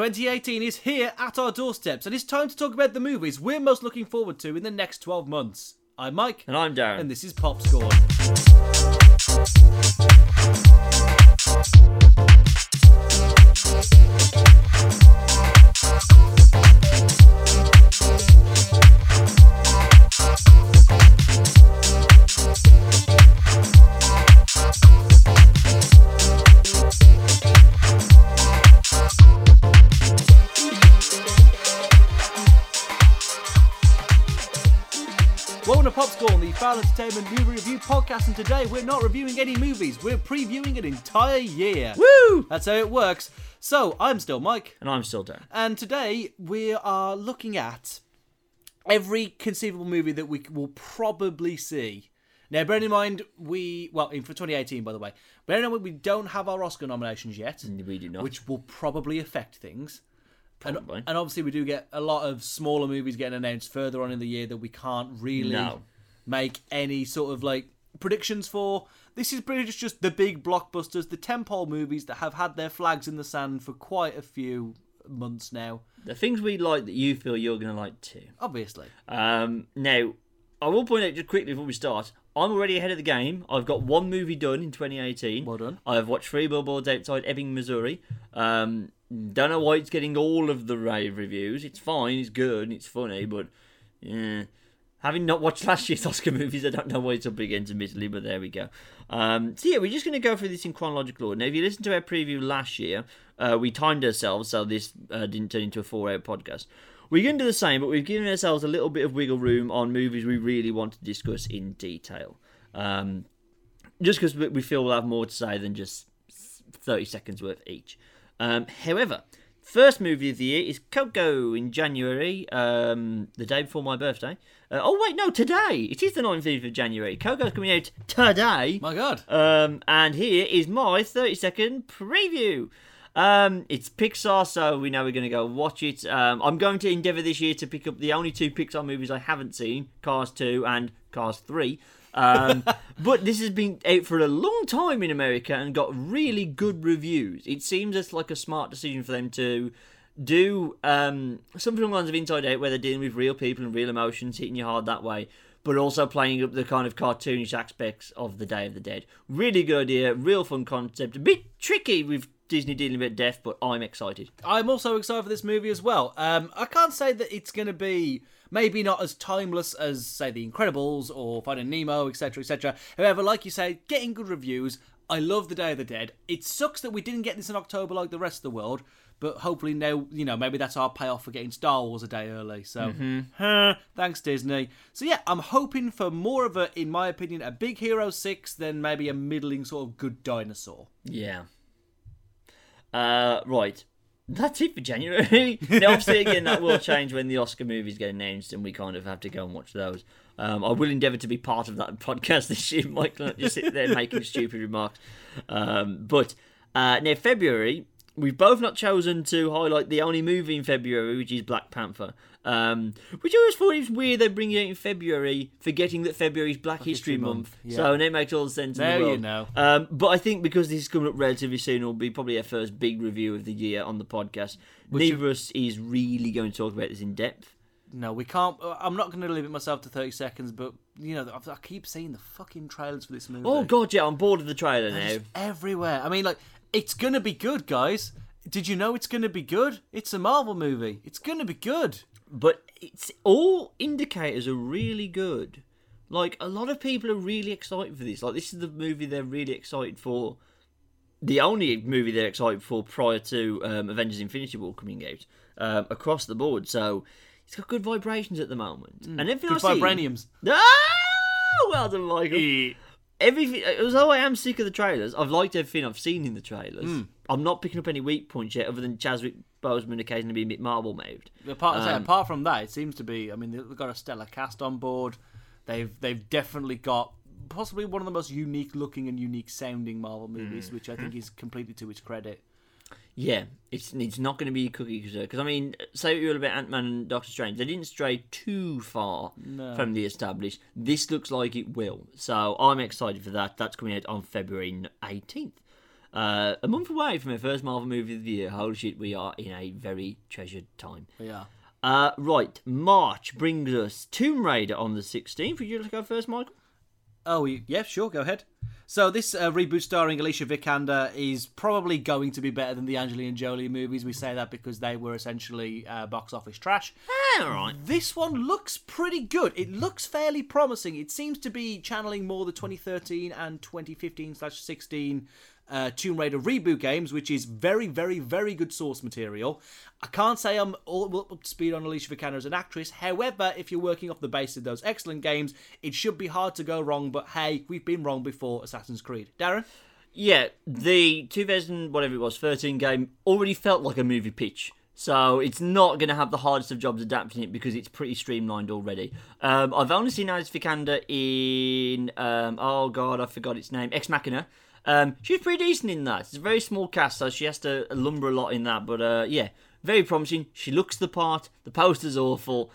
2018 is here at our doorsteps, and it's time to talk about the movies we're most looking forward to in the next 12 months. I'm Mike, And I'm Darren. and this is Popscore. Welcome to Popscore, the Foul Entertainment Movie Review Podcast, and today we're not reviewing any movies, we're previewing an entire year. Woo! That's how it works. So, I'm still Mike, And I'm still Darren. and today we are looking at every conceivable movie that we will probably see. Now, bearing in mind, we, well, in for 2018, by the way, bearing in mind we don't have our Oscar nominations yet, We do not. which will probably affect things. And, Probably. and obviously, we do get a lot of smaller movies getting announced further on in the year that we can't really No. Make any sort of like predictions for. This is pretty much just the big blockbusters, the tentpole movies that have had their flags in the sand for quite a few months now. the things we like that you feel you're going to like too. Obviously, Um, now, I will point out just quickly before we start. I'm already ahead of the game. I've got one movie done in 2018. Well done. I've watched Three Billboards Outside Ebbing, Missouri. Um, don't know why it's getting all of the rave reviews. It's fine. It's good. It's funny, but yeah. Having not watched last year's Oscar movies, I don't know why it's up against admittedly, but there we go. Um, so yeah, we're just going to go through this in chronological order. Now, if you listen to our preview last year, uh, we timed ourselves so this uh, didn't turn into a four-hour podcast. We're going to do the same, but we've given ourselves a little bit of wiggle room on movies we really want to discuss in detail. Um, just because we feel we'll have more to say than just 30 seconds worth each. Um, however, first movie of the year is Coco in January, um, the day before my birthday. Uh, oh, wait, no, today. It is the 19th of January. Coco's coming out today. my God, Um, and here is my 30 second preview. Um, it's Pixar, so we know we're going to go watch it. Um, I'm going to endeavour this year to pick up the only two Pixar movies I haven't seen Cars 2 and Cars 3. Um, but this has been out for a long time in America and got really good reviews. It seems it's like a smart decision for them to do um, something along the lines of Inside Out, where they're dealing with real people and real emotions, hitting you hard that way, but also playing up the kind of cartoonish aspects of the Day of the Dead. Really good idea, real fun concept. A bit tricky with Disney dealing with death, but I'm excited. I'm also excited for this movie as well. Um, I can't say that it's going to be maybe not as timeless as say The Incredibles or Finding Nemo, etc., etc. However, like you say, getting good reviews. I love The Day of the Dead. It sucks that we didn't get this in October like the rest of the world, but hopefully now you know maybe that's our payoff for getting Star Wars a day early. So huh, thanks Disney. So yeah, I'm hoping for more of a, in my opinion, a big Hero Six than maybe a middling sort of good dinosaur. Yeah. Uh, right. That's it for January. now, obviously, again, that will change when the Oscar movies get announced, and we kind of have to go and watch those. Um, I will endeavour to be part of that podcast this year, Michael, not just sit there making stupid remarks. Um, but uh, now, February, we've both not chosen to highlight the only movie in February, which is Black Panther. Um, which I always thought it was weird they bring it out in February, forgetting that February is Black, History, History Month. Month, yeah. So now it makes all the sense in There the you know. Um, but I think because this is coming up relatively soon, it'll be probably our first big review of the year on the podcast. Neither of us is really going to talk about this in depth. No, we can't. uh, I'm not going to limit myself to 30 seconds, but you know, I I keep seeing the fucking trailers for this movie. Oh god, yeah, I'm bored of the trailer They're now. everywhere. I mean, like, it's going to be good, guys. Did you know it's going to be good? It's a Marvel movie. It's going to be good. But it's all indicators are really good. Like a lot of people are really excited for this. Like this is the movie they're really excited for. The only movie they're excited for prior to um, Avengers: Infinity War coming out um, across the board. So it's got good vibrations at the moment, and everything Good I see. vibraniums. Ah, well done, Michael. Everything, although I am sick of the trailers, I've liked everything I've seen in the trailers. Hmm. I'm not picking up any weak points yet, other than Chadwick Boseman occasionally being a bit marble mouthed. Apart, say, Um, apart from that, it seems to be. I mean, they've got a stellar cast on board. They've they've definitely got possibly one of the most unique looking and unique sounding Marvel movies, Hmm. which I think is completely to its credit. Yeah, it's it's not going to be a cookie cutter because I mean, say what you will about Ant Man and Doctor Strange, they didn't stray too far from the established. This looks like it will, so I'm excited for that. That's coming out on February eighteenth. Uh, a month away from our first Marvel movie of the year. Holy shit, we are in a very treasured time. Yeah. Uh, right, March brings us Tomb Raider on the 16th. Would you like to go first, Michael? Oh, yeah, sure, go ahead. So this uh, reboot starring Alicia Vikander is probably going to be better than the Angelina Jolie movies. We say that because they were essentially uh, box office trash. all right. This one looks pretty good. It looks fairly promising. It seems to be channeling more the 2013 and 2015 slash 16 uh, Tomb Raider reboot games, which is very, very, very good source material. I can't say I'm all up to speed on Alicia Vikander as an actress. However, if you're working off the base of those excellent games, it should be hard to go wrong. But hey, we've been wrong before Assassin's Creed. Darren? Yeah, the 2000 whatever it was 13 game already felt like a movie pitch. So it's not going to have the hardest of jobs adapting it because it's pretty streamlined already. Um, I've only seen Alice Vikander in um, oh god I forgot its name Ex Machina. Um, she was pretty decent in that. It's a very small cast, so she has to lumber a lot in that. But uh, yeah, very promising. She looks the part. The poster's awful.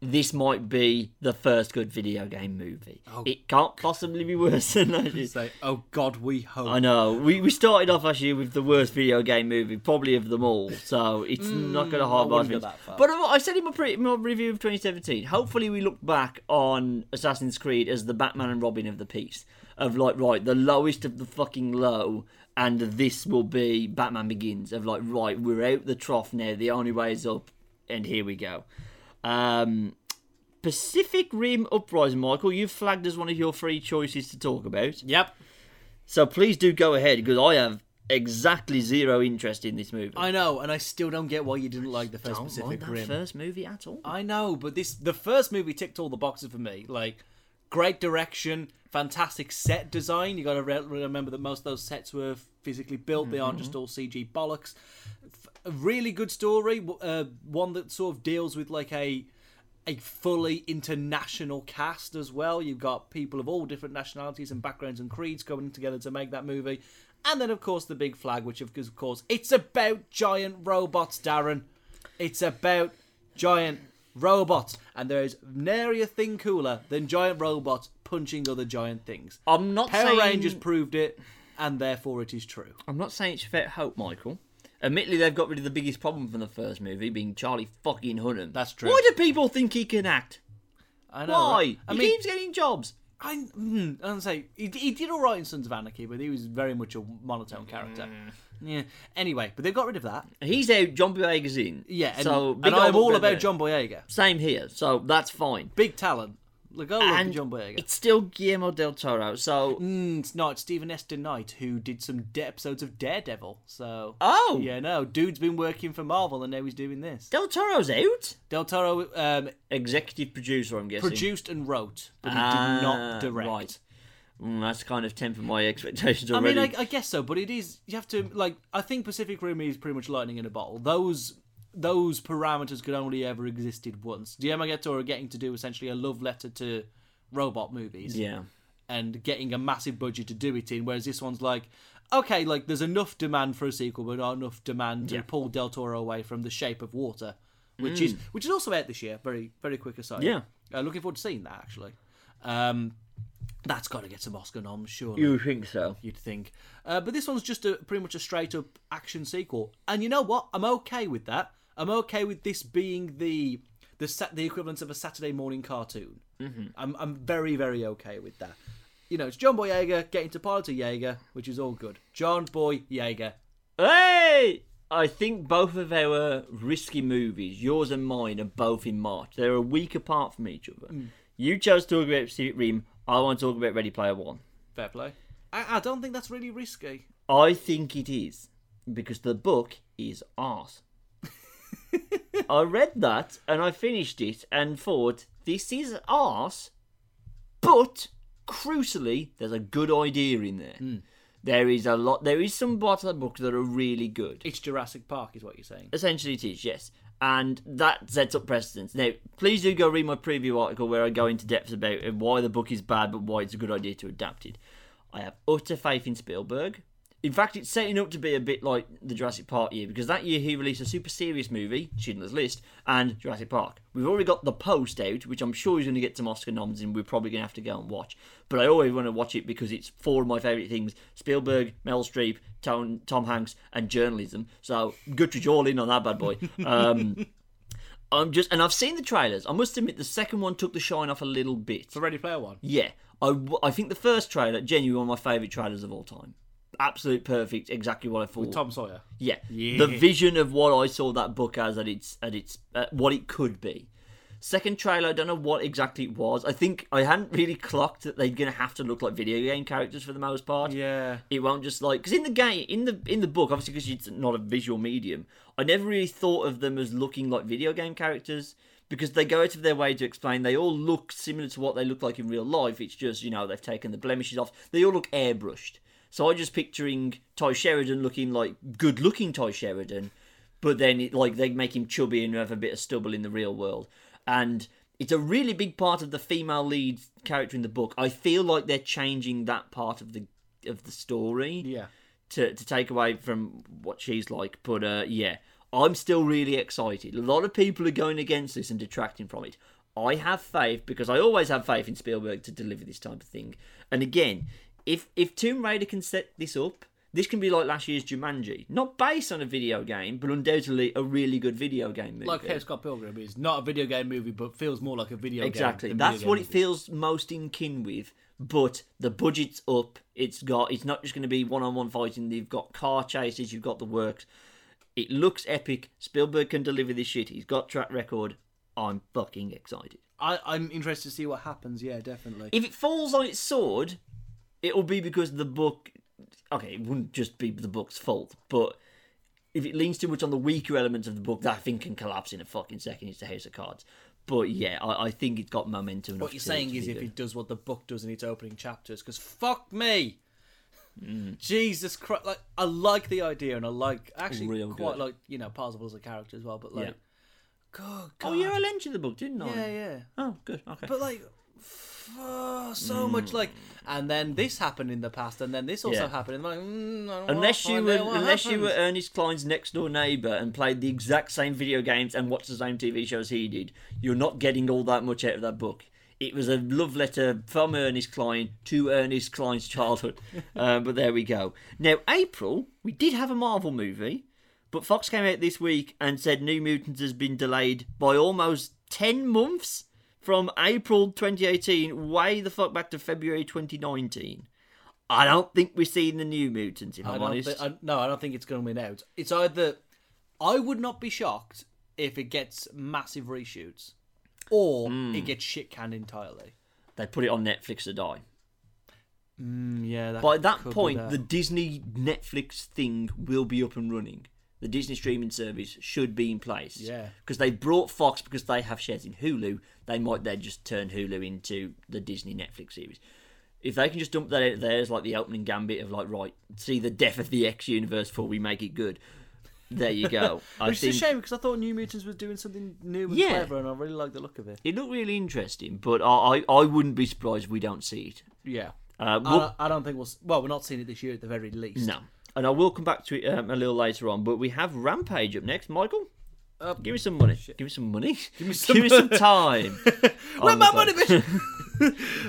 This might be the first good video game movie. It can't possibly be worse than that. Say, oh God, we hope. I know. We, we started off actually with the worst video game movie, probably of them all. So it's not going to harm Mm, wouldn't go things. that far. But I I said in my, pre- my review of 2017, hopefully we look back on Assassin's Creed as the Batman and Robin of the piece. Of like, right, the lowest of the fucking low, and this will be Batman Begins. Of like, right, we're out the trough now. The only way is up, and here we go. Um, Pacific Rim Uprising, Michael, you've flagged as one of your three choices to talk about. Yep. So please do go ahead because I have exactly zero interest in this movie. I know, and I still don't get why you didn't like the first don't Pacific mind that Rim. first movie at all. I know, but this the first movie ticked all the boxes for me. Like great direction, fantastic set design. You got to re- remember that most of those sets were physically built; they aren't just all CG bollocks. F- a really good story, uh, one that sort of deals with like a a fully international cast as well. You've got people of all different nationalities and backgrounds and creeds coming together to make that movie. And then, of course, the big flag, which, of course it's about giant robots, Darren. It's about giant robots. And there is nary a thing cooler than giant robots punching other giant things. I'm not Power saying Rangers proved it, and therefore it is true. I'm not saying it's without hope, Michael. Admittedly, they've got rid of the biggest problem from the first movie, being Charlie fucking Hunnam. That's true. Why do people think he can act? I know. Why? right? I he mean, keeps getting jobs. I, mm, I say he, he did all right in Sons of Anarchy, but he was very much a monotone character. Mm. Yeah. Anyway, but they've got rid of that. He's out. John Boyega's in. Yeah. And, so and I'm all about there. John Boyega. Same here. So that's fine. Big talent. Look, go look And John Boyega. it's still Guillermo del Toro. So Mm, it's not. Steven S. DeKnight who did some de- episodes of Daredevil. So oh, yeah, no, dude's been working for Marvel and now he's doing this. del Toro's out. Del Toro um, Executive producer, I'm guessing. produced and wrote, but he Ah, did not direct. Right. Mm, that's kind of tempered my expectations already. I mean, I, I guess so, but it is. You have to like. I think Pacific Rim is pretty much lightning in a bottle. Those those parameters could only ever existed once. Del Toro getting to do essentially a love letter to robot movies. yeah. and getting a massive budget to do it in. Whereas this one's like, okay, like there's enough demand for a sequel, but not enough demand to Yeah. pull Del Toro away from The Shape of Water, which is which is also out this year. Very very quick aside. Yeah. uh, looking forward to seeing that actually. Um, that's got to get some Oscar noms, surely. You think so? You'd think, uh, but this one's just a pretty much a straight up action sequel, and you know what? I'm okay with that. I'm okay with this being the the sat the equivalent of a Saturday morning cartoon. Mm-hmm. I'm I'm very very okay with that. You know, it's John Boyega getting to pilot a Jaeger, which is all good. John Boy Jaeger. Hey! I think both of our risky movies, yours and mine, are both in March. They're a week apart from each other. You chose to talk about Pacific Rim. I want to talk about Ready Player One. Fair play. I, I don't think that's really risky. I think it is because the book is arse. I read that and I finished it and thought this is arse, but crucially, there's a good idea in there. Hmm. There is a lot. There is some parts of the book that are really good. It's Jurassic Park, is what you're saying. Essentially, it is yes, and that sets up precedence. Now, please do go read my preview article where I go into depth about why the book is bad, but why it's a good idea to adapt it. I have utter faith in Spielberg. In fact, it's setting up to be a bit like the Jurassic Park year because that year he released a super serious movie, Schindler's List, and Jurassic Park. We've already got The Post out, which I'm sure he's going to get some Oscar noms and we're probably going to have to go and watch. But I always want to watch it because it's four of my favourite things Spielberg, Meryl Streep, Tom, Tom Hanks, and journalism. So, Guthrie all in on that bad boy. Um, I'm just, and I've seen the trailers. I must admit, the second one took the shine off a little bit. The Ready Player One. Yeah, I, I think the first trailer, genuinely one of my favourite trailers of all time. Absolute perfect, exactly what I thought. Tom Sawyer. yeah. Yeah. the vision of what I saw that book as at its at its uh, what it could be. Second trailer, I don't know what exactly it was. I think I hadn't really clocked that they're gonna have to look like video game characters for the most part. Yeah. It won't just like because in the game, in the in the book, obviously because it's not a visual medium, I never really thought of them as looking like video game characters because they go out of their way to explain they all look similar to what they look like in real life. It's just you know they've taken the blemishes off. They all look airbrushed. So I just picturing Tye Sheridan looking like good-looking Tye Sheridan, but then it, like they make him chubby and have a bit of stubble in the real world, and it's a really big part of the female lead character in the book. I feel like they're changing that part of the of the story Yeah. to to take away from what she's like. But uh, yeah, I'm still really excited. A lot of people are going against this and detracting from it. I have faith because I always have faith in Spielberg to deliver this type of thing. And again, if if Tomb Raider can set this up, this can be like last year's Jumanji, not based on a video game, but undoubtedly a really good video game movie. Like How Scott Pilgrim is not a video game movie, but feels more like a video game. Exactly. That's what it movies. feels most in kin with. But the budget's up. It's got. It's not just going to be one-on-one fighting. You've got car chases. You've got the works. It looks epic. Spielberg can deliver this shit. He's got track record. I'm fucking excited. I, I'm interested to see what happens. Yeah, definitely. If it falls on its sword, it'll be because the book. Okay, it wouldn't just be the book's fault, but if it leans too much on the weaker elements of the book, that thing can collapse in a fucking second. It's the House of Cards. But yeah, I, I think it's got momentum. what you're saying is if good. it does what the book does in its opening chapters, because fuck me. Mm. Jesus Christ! Like I like the idea, and I like actually Real quite good. like you know Parzival as a character as well. But like, Yeah. God, Oh God, yeah, I lent you the book, didn't I? yeah, yeah. Oh, good. Okay. But like, so much like, and then this happened in the past, and then this also Yeah. happened. And I'm like, mm, unless you were unless you were. Ernest Cline's next door neighbor and played the exact same video games and watched the same TV shows he did, you're not getting all that much out of that book. It was a love letter from Ernest Cline to Ernest Cline's childhood. um, but there we go. Now, April, we did have a Marvel movie, but Fox came out this week and said New Mutants has been delayed by almost 10 months from April 2018 way the fuck back to February 2019. I don't think we're seeing the New Mutants, if I I'm honest. thi- I, no, I don't think it's going to win out. It's either I would not be shocked if it gets massive reshoots, or Hmm. it gets shit canned entirely. They put it on Netflix to die. Mm, yeah, that By that point, that. the Disney Netflix thing will be up and running. The Disney streaming service should be in place. Yeah. Because they brought Fox because they have shares in Hulu. They might then just turn Hulu into the Disney Netflix series. If they can just dump that out there as like the opening gambit of like, right, see the death of the X universe before we make it good. There you go. I Which think is a shame because I thought New Mutants was doing something new and Yeah. clever, and I really like the look of it. it looked really interesting, but I, I, I wouldn't be surprised if we don't see it. Yeah, Uh, I, we'll- don't- I don't think we'll. Well, we're not seeing it this year at the very least. No. And I will come back to it um, a little later on, but we have Rampage up next. Michael, Uh, give me some money. Give me some money. Give me some Give me some time. Where my money, bitch?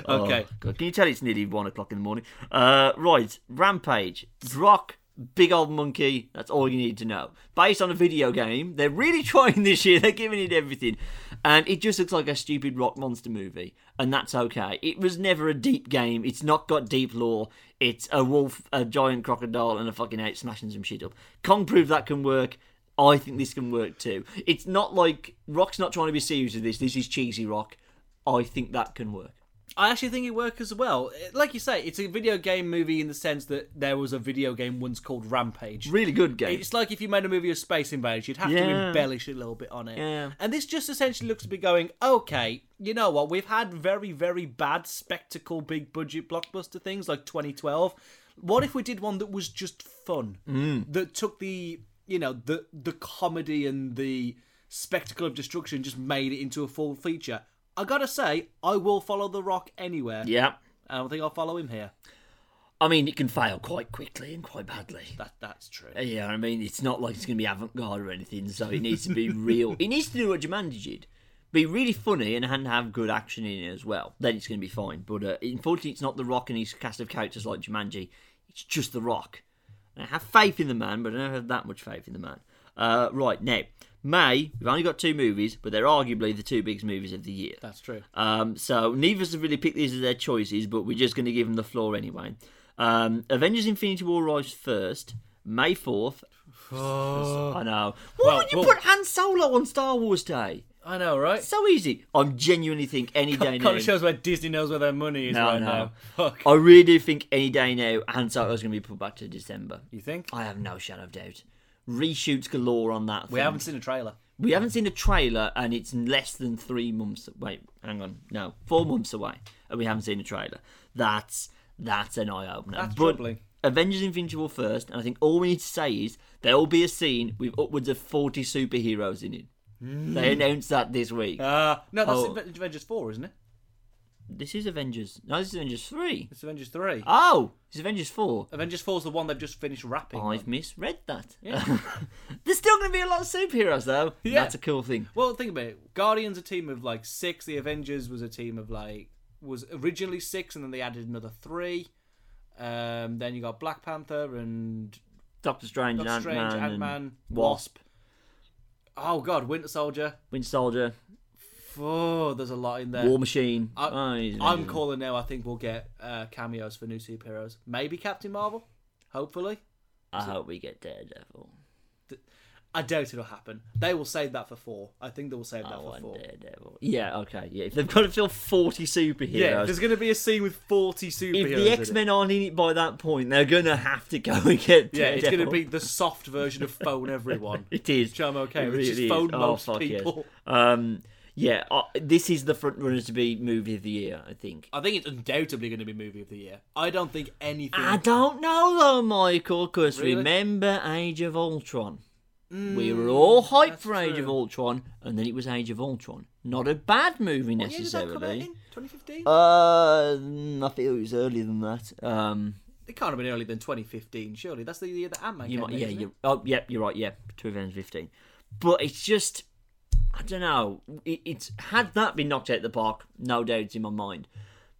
Oh, okay. God. Can you tell it's nearly one o'clock in the morning? Uh, right. Rampage. Brock. Big old monkey. That's all you need to know. Based on a video game. They're really trying this year. They're giving it everything. And it just looks like a stupid rock monster movie. And that's okay. It was never a deep game. It's not got deep lore. It's a wolf, a giant crocodile, and a fucking ape smashing some shit up. Kong proved that can work. I think this can work too. It's not like Rock's not trying to be serious with this. This is cheesy Rock. I think that can work. I actually think it works as well. Like you say, it's a video game movie in the sense that there was a video game once called Rampage. Really good game. It's like if you made a movie of Space Invaders, you'd have to embellish a little bit on it. Yeah. And this just essentially looks to be going, okay, you know what? We've had very, very bad spectacle, big budget blockbuster things like 2012. What if we did one that was just fun? Mm. That took the, you know, the the comedy and the spectacle of destruction, just made it into a full feature. I gotta say, I will follow The Rock anywhere. Yeah. I don't think I'll follow him here. I mean, it can fail quite quickly and quite badly. That that's true. Yeah, I mean, it's not like it's going to be avant-garde or anything, so it needs to be real. It needs to do what Jumanji did. Be really funny and and have good action in it as well. Then it's going to be fine. But uh, unfortunately, it's not The Rock and his cast of characters like Jumanji. It's just The Rock. I have faith in the man, but I don't have that much faith in the man. Uh, right, now, May, we've only got two movies, but they're arguably the two biggest movies of the year. That's true. Um, so neither of us have really picked these as their choices, but we're just going to give them the floor anyway. Um, Avengers: Infinity War arrives first, May fourth. I know. Why Well, would you well- put Han Solo on Star Wars Day? I know, right? So easy. I'm genuinely think any day now. Kind of shows where Disney knows where their money is No, right no. now. Fuck. I really do think any day now Han Solo's going to be put back to December. You think? I have no shadow of doubt. Reshoots galore on that. We thing. haven't seen a trailer. We haven't seen a trailer, and it's less than three months. Wait, hang on, no, four months away, and we haven't seen a trailer. That's that's an eye opener. That's but troubling. Avengers: Infinity War first, and I think all we need to say is there will be a scene with upwards of forty superheroes in it. They announced that this week. Uh, no, that's Oh. Avengers 4, isn't it? this is Avengers. No, this is Avengers three. It's Avengers 3. Oh, it's Avengers four. Avengers 4 is the one they've just finished wrapping. I've misread that. There's still going to be a lot of superheroes though. Yeah. That's a cool thing. Well, think about it. Guardians a team of like six. The Avengers was a team of like was originally six, and then they added another three. Um, then you got Black Panther and Doctor Strange, Doctor and Strange, Ant-Man, Ant and Man, Wasp, Oh God, Winter Soldier. Winter Soldier, Oh, there's a lot in there. War Machine. I- Oh, I'm calling now. I think we'll get uh, cameos for new superheroes. Maybe Captain Marvel. Hopefully. I hope we get Daredevil. I doubt it'll happen. They will save that for four. I think they will save that I for four. Daredevil. Yeah, okay, yeah. If they've got to fill 40 superheroes. Yeah, there's going to be a scene with 40 superheroes. if the. X Men aren't in it by that point, they're going to have to go and get Yeah, it's going to be the soft version of phone everyone. It is. Which I'm okay It with. Just really is. phone Oh, most fuck yes. Um, yeah, uh, this is the front runner to be movie of the year, I think. I think it's undoubtedly going to be movie of the year. I don't think anything. I don't know though, Michael, because Really? remember Age of Ultron? We were all hyped Mm, for Age of. Ultron, and then it was Age of Ultron. Not a bad movie What year did that come out necessarily. 2015? Uh, mm, I feel it was earlier than that. Um, it can't have been earlier than 2015, surely. That's the year that Ant Man came might, out, yeah, isn't it? you oh, yeah, you're right. Yeah, 2015. But it's just, I don't know. It, it's had that been knocked out of the park, no doubts in my mind.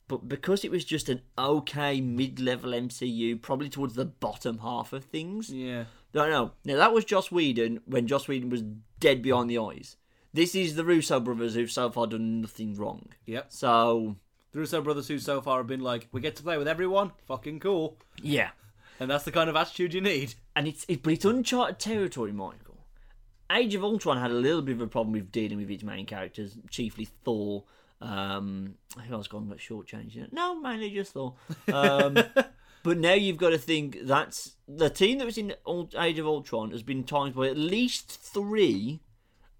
But because it was just an okay mid-level MCU, probably towards the bottom half of things. Yeah. No, no. Now that was Joss Whedon when Joss Whedon was dead behind the eyes. This is the Russo brothers who've so far done nothing wrong. Yep. So The Russo brothers who so far have been like, we get to play with everyone. Fucking cool. yeah, And that's the kind of attitude you need. and it's it, but it's uncharted territory, Michael. Age of Ultron had a little bit of a problem with dealing with its main characters, chiefly Thor. Um, who else gone got shortchanged? it? No, mainly just Thor. Um, but now you've got to think that's the team that was in Age of Ultron has been times by at least three,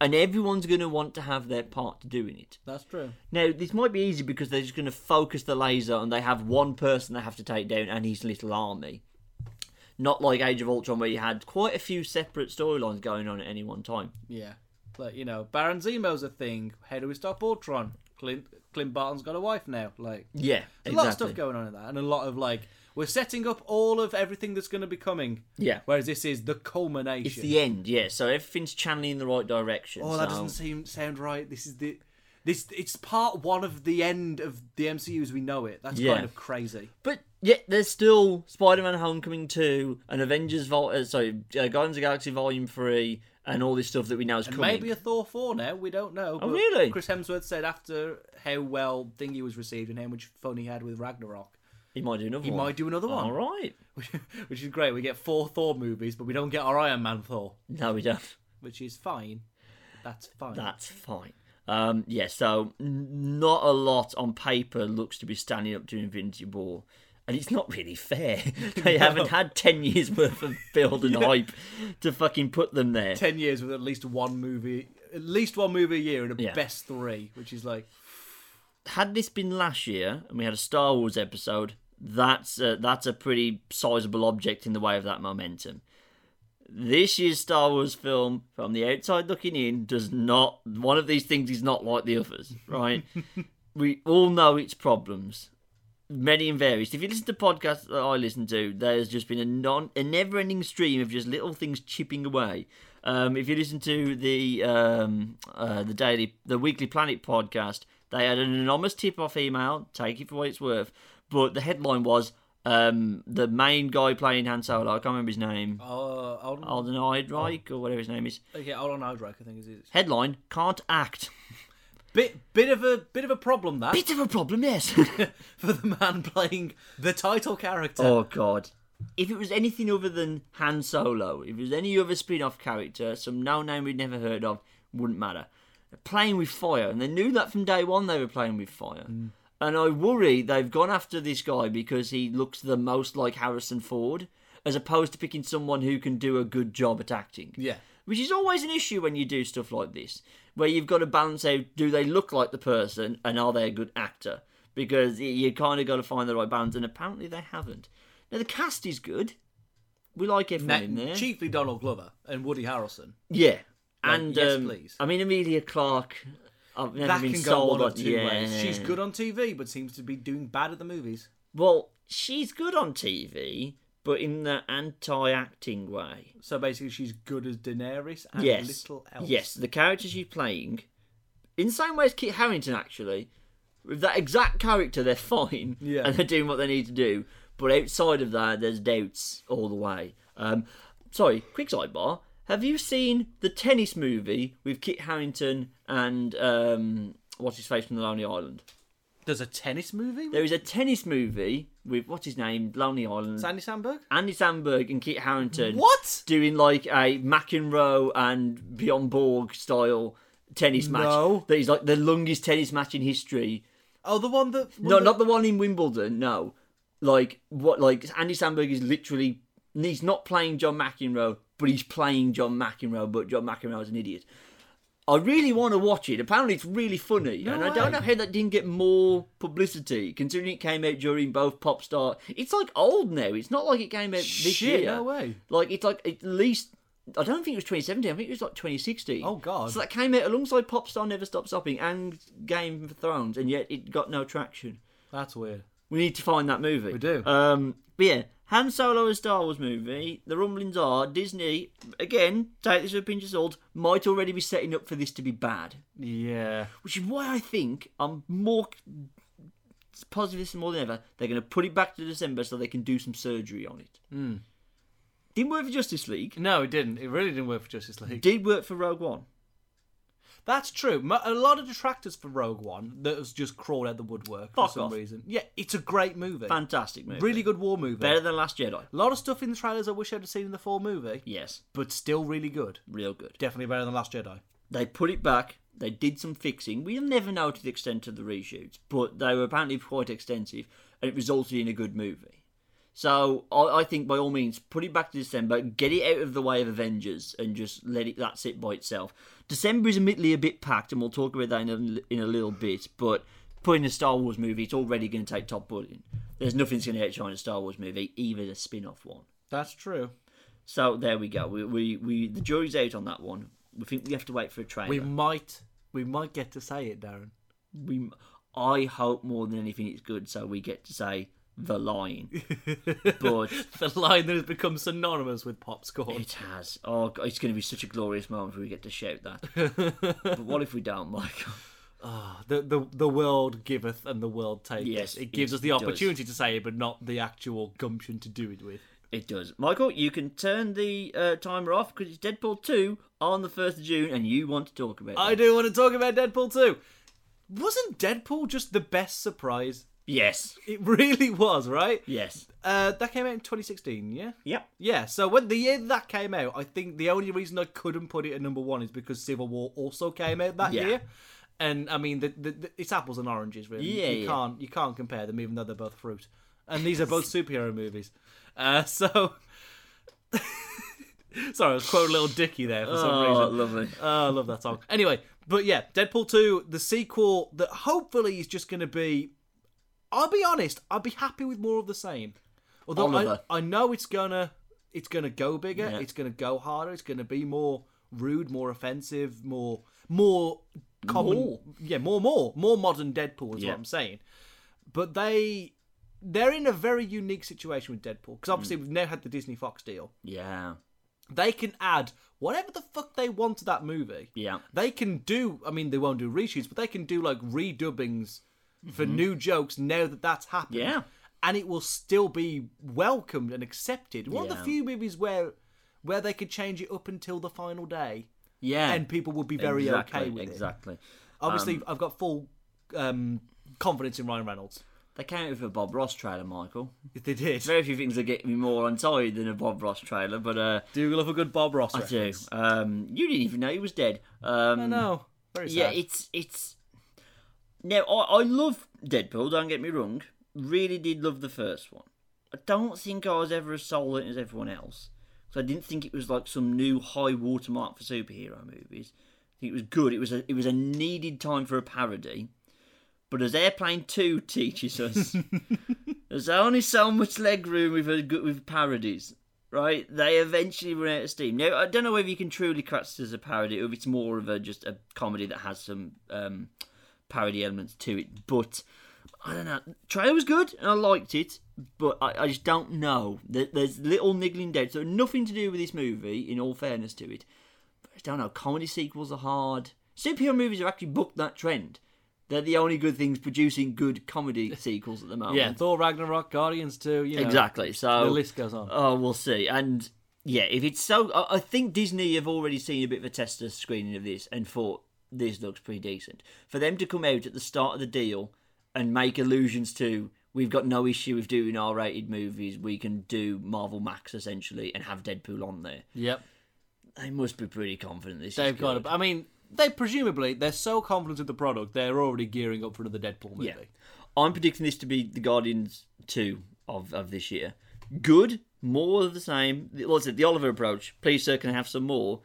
and everyone's going to want to have their part to doing it. That's true. Now, this might be easy because they're just going to focus the laser and they have one person they have to take down and his little army. Not like Age of Ultron where you had quite a few separate storylines going on at any one time. Yeah. Like, you know, Baron Zemo's a thing. How do we stop Ultron? Clint, Clint Barton's got a wife now. Like, Yeah, There's a lot of stuff going on in that, and a lot of like we're setting up all of everything that's going to be coming. Yeah. Whereas this is the culmination. It's the end, yeah. So everything's channeling in the right direction. oh, that doesn't seem sound right. This is the this. It's part one of the end of the MCU as we know it. That's Yeah. kind of crazy. But yet there's still Spider-Man: Homecoming two, and Avengers Vol- uh, sorry, uh, Guardians of the Galaxy Volume three, and all this stuff that we know is And coming. maybe a Thor four now. We don't know. Oh, really? Chris Hemsworth said after how well Thingy was received and how much fun he had with Ragnarok, He might do another he one. might do another one. All right. which is great. We get four Thor movies, but we don't get our Iron Man Thor, No, we don't. which is fine. That's fine. That's fine. Um, yeah, so n- not a lot on paper looks to be standing up to Infinity War. And it's not really fair. they haven't had 10 years worth of build and hype to fucking put them there. ten years with at least one movie, at least one movie a year, and a Yeah. best three, which is like Had this been last year and we had a Star Wars episode, that's a, that's a pretty sizable object in the way of that momentum. This year's Star Wars film, from the outside looking in, does not. One of these things is not like the others, right? we all know its problems. many and various. If you listen to podcasts that I listen to, there's just been a non a never ending stream of just little things chipping away. Um, if you listen to the um, uh, the daily the Weekly Planet podcast, they had an anonymous tip off email. Take it for what it's worth. But the headline was um, the main guy playing Han Solo. I can't remember his name. Uh, Alden, Alden Ehrenreich or whatever his name is. okay, Alden Ehrenreich, I think is it. Headline: Can't act. Bit, bit of a bit of a problem that Bit of a problem, yes. for the man playing the title character. Oh god. If it was anything other than Han Solo, if it was any other spin-off character, some no name we'd never heard of, wouldn't matter. They're playing with fire, and they knew that from day one they were playing with fire. And I worry they've gone after this guy because he looks the most like Harrison Ford, as opposed to picking someone who can do a good job at acting. Yeah. Which is always an issue when you do stuff like this, where you've got to balance out do they look like the person and are they a good actor? Because you kind of got to find the right balance, and apparently they haven't. Now, the cast is good. We like everyone in there. chiefly Donald Glover and Woody Harrelson. Yeah. And, yes, um, please. I mean, Emilia Clarke, I've never that been can go one on. of two yeah. ways. She's good on TV, but seems to be doing bad at the movies. Well, she's good on TV, but in the anti-acting way. So basically, she's good as Daenerys and yes. little else. Yes, the character she's playing, in the same way as Kit Harington, actually, with that exact character, they're fine Yeah. and they're doing what they need to do. But outside of that, there's doubts all the way. Um, sorry, quick sidebar. Have you seen the tennis movie with Kit Harington and um, what's his face from the Lonely Island? There's a tennis movie. There is a tennis movie with what's his name, Lonely Island. Sandy Sandberg. Andy Samberg and Kit Harington What? doing like a McEnroe and Bjorn Borg style tennis match. No. That is like the longest tennis match in history. Oh, the one that. No, not the one in Wimbledon. No, like what? Like Andy Samberg is literally he's not playing John McEnroe, but he's playing John McEnroe. But John McEnroe McEnroe's an idiot. I really want to watch it. Apparently, it's really funny, No and I don't know how that didn't get more publicity, considering it came out during both pop star. It's like old now. It's not like it came out this year. no way. Like it's like at least I don't think it was 2017. I think it was like 2016. Oh, God. So that came out alongside Popstar Never Stop Stopping and Game of Thrones, and yet it got no traction. That's weird. We need to find that movie. We do. Um, but yeah, Han Solo, a Star Wars movie. The rumblings are Disney again. Take this with a pinch of salt. Might already be setting up for this to be bad, Yeah. which is why I think I'm more positive this more than ever. They're going to put it back to December so they can do some surgery on it. Hmm. Didn't work for Justice League. No, it didn't. It really didn't work for Justice League. Did work for Rogue One. That's true. A lot of detractors for Rogue One that has just crawled out the woodwork for some off. reason. Yeah, it's a great movie. Fantastic movie. Really good war movie. Better than Last Jedi. A lot of stuff in the trailers I wish I'd have seen in the full movie, Yes, but still really good. real good. Definitely better than Last Jedi. They put it back. They did some fixing. We'll never know to the extent of the reshoots, but they were apparently quite extensive, and it resulted in a good movie. So I, I think by all means, put it back to December, get it out of the way of Avengers, and just let it that sit by itself. December is admittedly a bit packed, and we'll talk about that in a, in a little bit. But putting a Star Wars movie, it's already going to take top billing. There's nothing's going to outshine a Star Wars movie, even a spin-off one. That's true. So there we go. We, we, we the jury's out on that one. We think we have to wait for a trailer. We might, we might get to say it, Darren. we I hope more than anything it's good, so we get to say the line. but The line that has become synonymous with Popscore. it has. Oh, God, it's going to be such a glorious moment when we get to shout that. but what if we don't, Michael? Ah, the, the the world giveth and the world taketh. Yes, it gives it us the does. opportunity to say it, but not the actual gumption to do it with. It does. Michael, you can turn the uh, timer off because it's Deadpool 2 on the 1st of June and you want to talk about it. I do want to talk about Deadpool 2. Wasn't Deadpool just the best surprise? Yes. It really was, right? Yes. Uh, that came out in 2016, yeah? Yep. Yeah, so when the year that came out, I think the only reason I couldn't put it at number one is because Civil War also came out that Yeah. year. And I mean, the, the, the, it's apples and oranges, really. Yeah, you yeah. can't you can't compare them, even though they're both fruit. And these are both superhero movies. Uh, so, sorry, I was quoting a Little Dicky there for some Oh, reason. lovely. Oh, I love that song. Anyway, but yeah, Deadpool 2, the sequel that hopefully is just going to be. I'll be honest, I'd be happy with more of the same. Although I, Oliver. I know it's gonna it's gonna go bigger, Yeah. it's gonna go harder, it's gonna be more rude, more offensive, more more common, More. yeah, more more more modern Deadpool is Yeah. what I'm saying. But they they're in a very unique situation with Deadpool because obviously mm. we've now had the Disney Fox deal. Yeah. They can add whatever the fuck they want to that movie. Yeah. They can do. I mean, they won't do reshoots, but they can do like redubbings for new jokes now that that's happened. Mm-hmm. Yeah. and it will still be welcomed and accepted. One of the few movies where where they could change it up until the final day, Yeah. and people would be very exactly, okay with it. Exactly. Obviously, I've got full um, confidence in Ryan Reynolds. They came out with a Bob Ross trailer, Michael. If they did, Very few things that get me more side than a Bob Ross trailer, but uh, do you love a good Bob Ross. I do. Um, you didn't even know he was dead. Um, I know. Very sad. Yeah, it's it's. Now I, I love Deadpool. Don't get me wrong. Really did love the first one. I don't think I was ever as it as everyone else. Because I didn't think it was like some new high watermark for superhero movies. I think it was good. It was a it was a needed time for a parody. But as Airplane Two teaches us, there's only so much leg room with a, with parodies. Right, they eventually run out of steam. Now I don't know whether you can truly class this as a parody, or if it's more of a just a comedy that has some um, parody elements to it. But I don't know. Trailer was good, and I liked it, but I, I just don't know. There, there's little niggling doubts. So nothing to do with this movie. In all fairness to it, but I don't know. Comedy sequels are hard. Superhero movies have actually booked that trend. They're the only good things producing good comedy sequels at the moment. yeah, Thor Ragnarok, Guardians too. You know, exactly. So The list goes on. Oh, we'll see. And yeah, if it's so, I I think Disney have already seen a bit of a tester screening of this and thought this looks pretty decent. For them to come out at the start of the deal and make allusions to we've got no issue with doing R-rated movies, we can do Marvel Max essentially and have Deadpool on there. Yep. They must be pretty confident this They've got it. I mean, they presumably they're so confident in the product they're already gearing up for another Deadpool movie. Yeah. I'm predicting this to be the Guardians 2 of, of this year. Good, more of the same. What's it? The Oliver approach. Please, sir, can I have some more?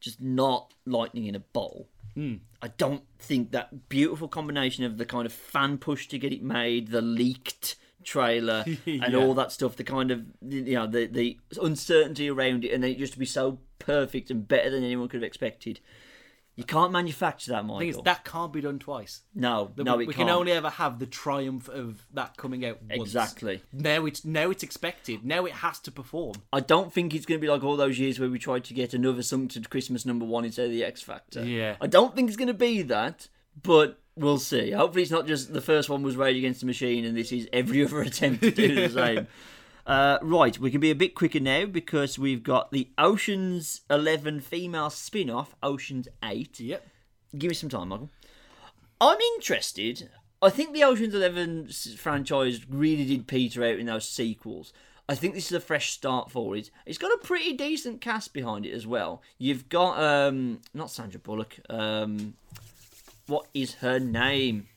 Just not lightning in a bottle. Mm. I don't think that beautiful combination of the kind of fan push to get it made, the leaked trailer, and Yeah. all that stuff, the kind of you know the the uncertainty around it, and then it just to be so perfect and better than anyone could have expected. You can't manufacture that, Michael. it's, that can't be done twice. no, The- no, we it we can't. can only ever have the triumph of that coming out once. Exactly. Now it's now it's expected. Now it has to perform. I don't think it's going to be like all those years where we tried to get another something to Christmas number one instead of the X Factor. Yeah. I don't think it's going to be that, but we'll see. Hopefully, it's not just the first one was Rage Against the Machine and this is every other attempt to do the same. Uh, right, we can be a bit quicker now because we've got the Ocean's 11 female spin off, Ocean's 8. Yep. Give me some time, Michael. I'm interested. I think the Ocean's Eleven franchise really did peter out in those sequels. I think this is a fresh start for it. It's got a pretty decent cast behind it as well. You've got um not Sandra Bullock. Um what is her name?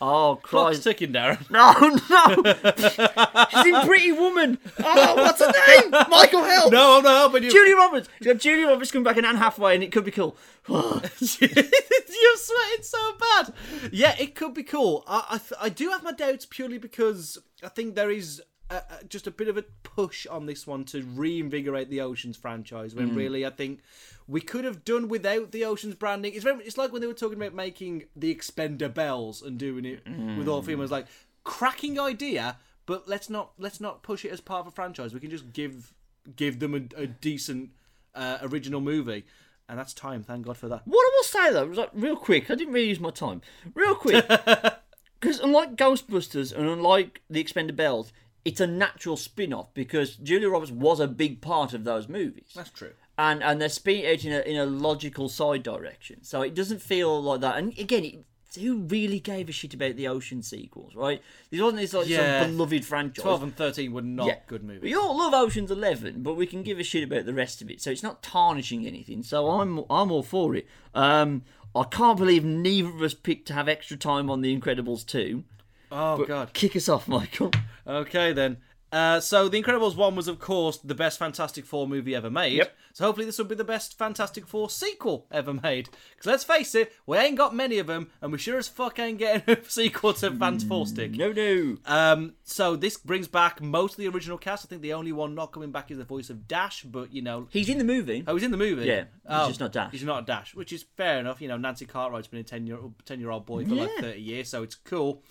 Oh Clock's Christ. ticking, Darren. No, no. She's in Pretty Woman. Oh, what's her name? Michael Help. No, I'm not helping you. Julie Roberts. You got Julie Roberts coming back in Anne Hathaway, and it could be cool. You're sweating so bad. Yeah, it could be cool. I I, I do have my doubts purely because I think there is a, a, just a bit of a push on this one to reinvigorate the Oceans franchise. When really, I think we could have done without the Oceans branding. It's very. It's like when they were talking about making the Expendables and doing it with all females. Like cracking idea, but let's not let's not push it as part of a franchise. We can just give give them a, a decent uh, original movie. And that's time. Thank God for that. What I will say though, was like real quick. I didn't really use my time. Real quick, because unlike Ghostbusters and unlike The Expendables, it's a natural spin-off because Julia Roberts was a big part of those movies, That's true. and and they're spinning out in a in a logical side direction. So it doesn't feel like that. And again, it, who really gave a shit about the Ocean sequels, right? This wasn't this like Yeah. some beloved franchise. 12 and 13 were not Yeah. good movies. We all love Ocean's Eleven, but we can give a shit about the rest of it. So it's not tarnishing anything. So I'm I'm all for it. Um, I can't believe neither of us picked to have extra time on The Incredibles 2. Oh, God. Kick us off, Michael. Okay, then. Uh, so, The Incredibles 1 was, of course, the best Fantastic Four movie ever made. Yep. So, hopefully, this will be the best Fantastic Four sequel ever made. Because let's face it, we ain't got many of them, and we sure as fuck ain't getting a sequel to Four Stick. No, no. Um, so, this brings back most of the original cast. I think the only one not coming back is the voice of Dash, but, you know. He's in the movie. Oh, he's in the movie. Yeah, he's oh, just not Dash. He's not a Dash, which is fair enough. You know, Nancy Cartwright's been a 10 year, 10 year old boy for like 30 years, so it's cool.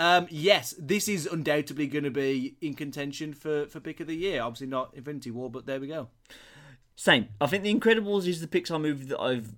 Um, yes, this is undoubtedly going to be in contention for, for pick of the year. Obviously not Infinity War, but there we go. Same. I think The Incredibles is the Pixar movie that I've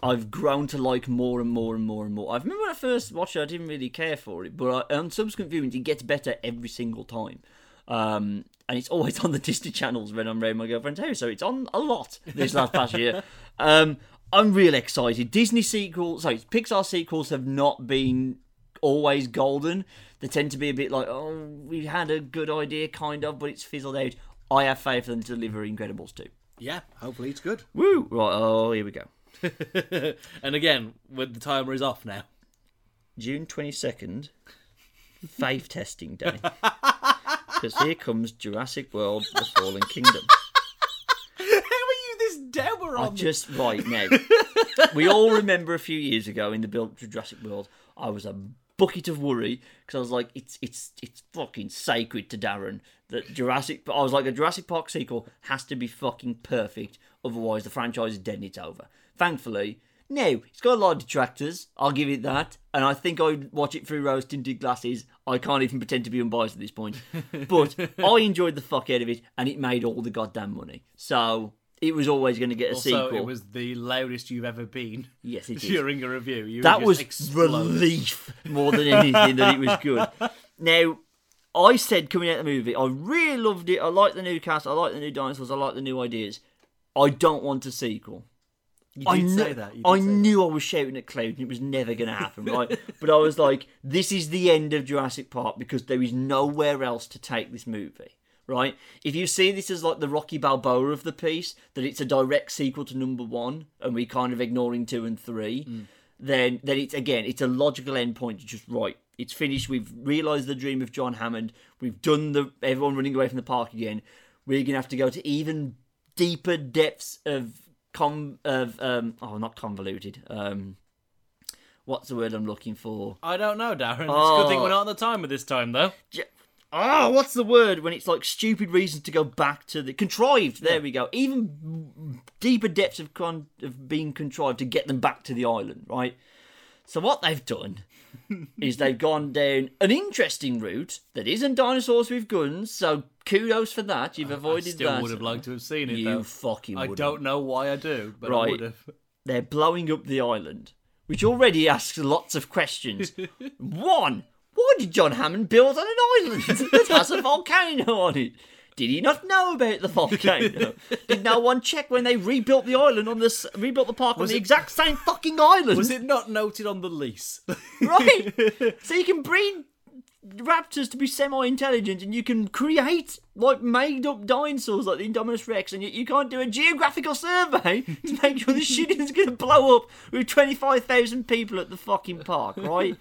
I've grown to like more and more and more and more. I remember when I first watched it, I didn't really care for it, but I, on subsequent viewings, it gets better every single time. Um, and it's always on the Disney channels when I'm around my girlfriend's house, so it's on a lot this last past year. Um, I'm real excited. Disney sequels, sorry, Pixar sequels have not been always golden. They tend to be a bit like, oh, we had a good idea, kind of, but it's fizzled out. I have faith in them to deliver Incredibles 2. Yeah, hopefully it's good. Woo! Right, oh, here we go. and again, with the timer is off now. June 22nd, faith testing day. Because here comes Jurassic World The Fallen Kingdom. How are you this dour I on just, right now, we all remember a few years ago in the build to Jurassic World, I was a bucket of worry because I was like, it's it's it's fucking sacred to Darren that Jurassic. I was like, a Jurassic Park sequel has to be fucking perfect, otherwise the franchise is dead and it's over. Thankfully, no, it's got a lot of detractors. I'll give it that, and I think I'd watch it through rose tinted glasses. I can't even pretend to be unbiased at this point, but I enjoyed the fuck out of it, and it made all the goddamn money. So it was always going to get a Also, sequel. it was the loudest you've ever been yes, it is. during a review. You that was explode. relief more than anything that it was good. Now, I said coming out of the movie, I really loved it. I like the new cast. I like the new dinosaurs. I like the new ideas. I don't want a sequel. You I kn- say that. I knew I was shouting at Cloud and it was never going to happen, right? but I was like, this is the end of Jurassic Park because there is nowhere else to take this movie, right? If you see this as like the Rocky Balboa of the piece, that it's a direct sequel to number one and we kind of ignoring two and three, Mm. then then it's again it's a logical endpoint to just right. It's finished. We've realised the dream of John Hammond. We've done the everyone running away from the park again. We're gonna have to go to even deeper depths of com of um oh not convoluted um what's the word I'm looking for I don't know, Darren. It's a good thing Oh. we're not on the timer this time, though. Oh what's the word when it's like stupid reasons to go back to the contrived there we go even deeper depths of con of being contrived to get them back to the island right so what they've done is they've gone down an interesting route that isn't dinosaurs with guns so kudos for that you've I avoided still that would have liked to have seen it, you though. fucking I wouldn't. don't know why I do, but I would have. they're blowing up the island, which already asks lots of questions. One, why did John Hammond build on an island that has a volcano on it? Did he not know about the volcano? Did no one check when they rebuilt the island on this rebuilt the park on Was the it- exact same fucking island? Was it not noted on the lease? right? so you can breed raptors to be semi-intelligent, and you can create like made-up dinosaurs like the Indominus Rex, and yet you can't do a geographical survey to make sure the shit isn't going to blow up with twenty-five thousand people at the fucking park, right?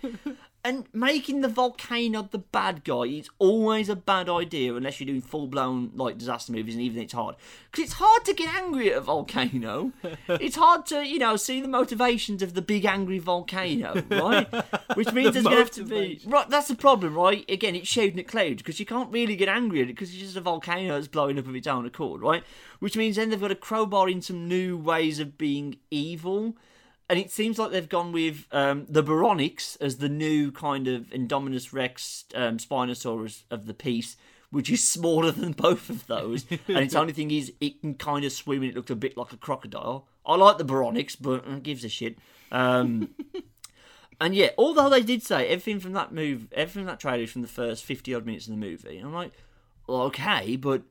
And making the volcano the bad guy is always a bad idea unless you're doing full blown like disaster movies, and even it's hard because it's hard to get angry at a volcano. it's hard to you know see the motivations of the big angry volcano, right? Which means there's gonna have to be right. That's the problem, right? Again, it's shouting at clouds because you can't really get angry at it because it's just a volcano that's blowing up of its own accord, right? Which means then they've got to crowbar in some new ways of being evil and it seems like they've gone with um, the Baryonyx as the new kind of Indominus Rex um, Spinosaurus of the piece, which is smaller than both of those. and its only thing is it can kind of swim and it looks a bit like a crocodile. I like the Baryonyx, but who gives a shit. Um, and yeah, although they did say everything from that move, everything from that trailer is from the first fifty odd minutes of the movie, and I'm like, well, okay, but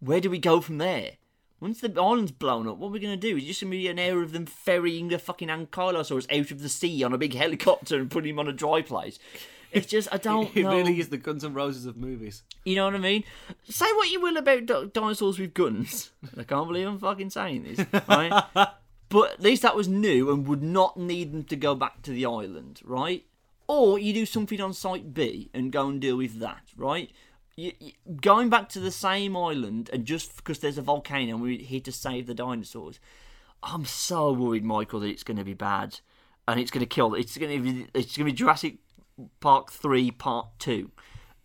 where do we go from there? Once the island's blown up, what are we going to do? Is just going to be an hour of them ferrying the fucking Ankylosaurus out of the sea on a big helicopter and putting him on a dry place? It's just, I don't it know. really is the Guns and Roses of movies. You know what I mean? Say what you will about di- dinosaurs with guns. I can't believe I'm fucking saying this, right? but at least that was new and would not need them to go back to the island, right? Or you do something on Site B and go and deal with that, right? Going back to the same island and just because there's a volcano and we're here to save the dinosaurs, I'm so worried, Michael, that it's going to be bad and it's going to kill. It's going to be it's going to be Jurassic Park Three Part Two,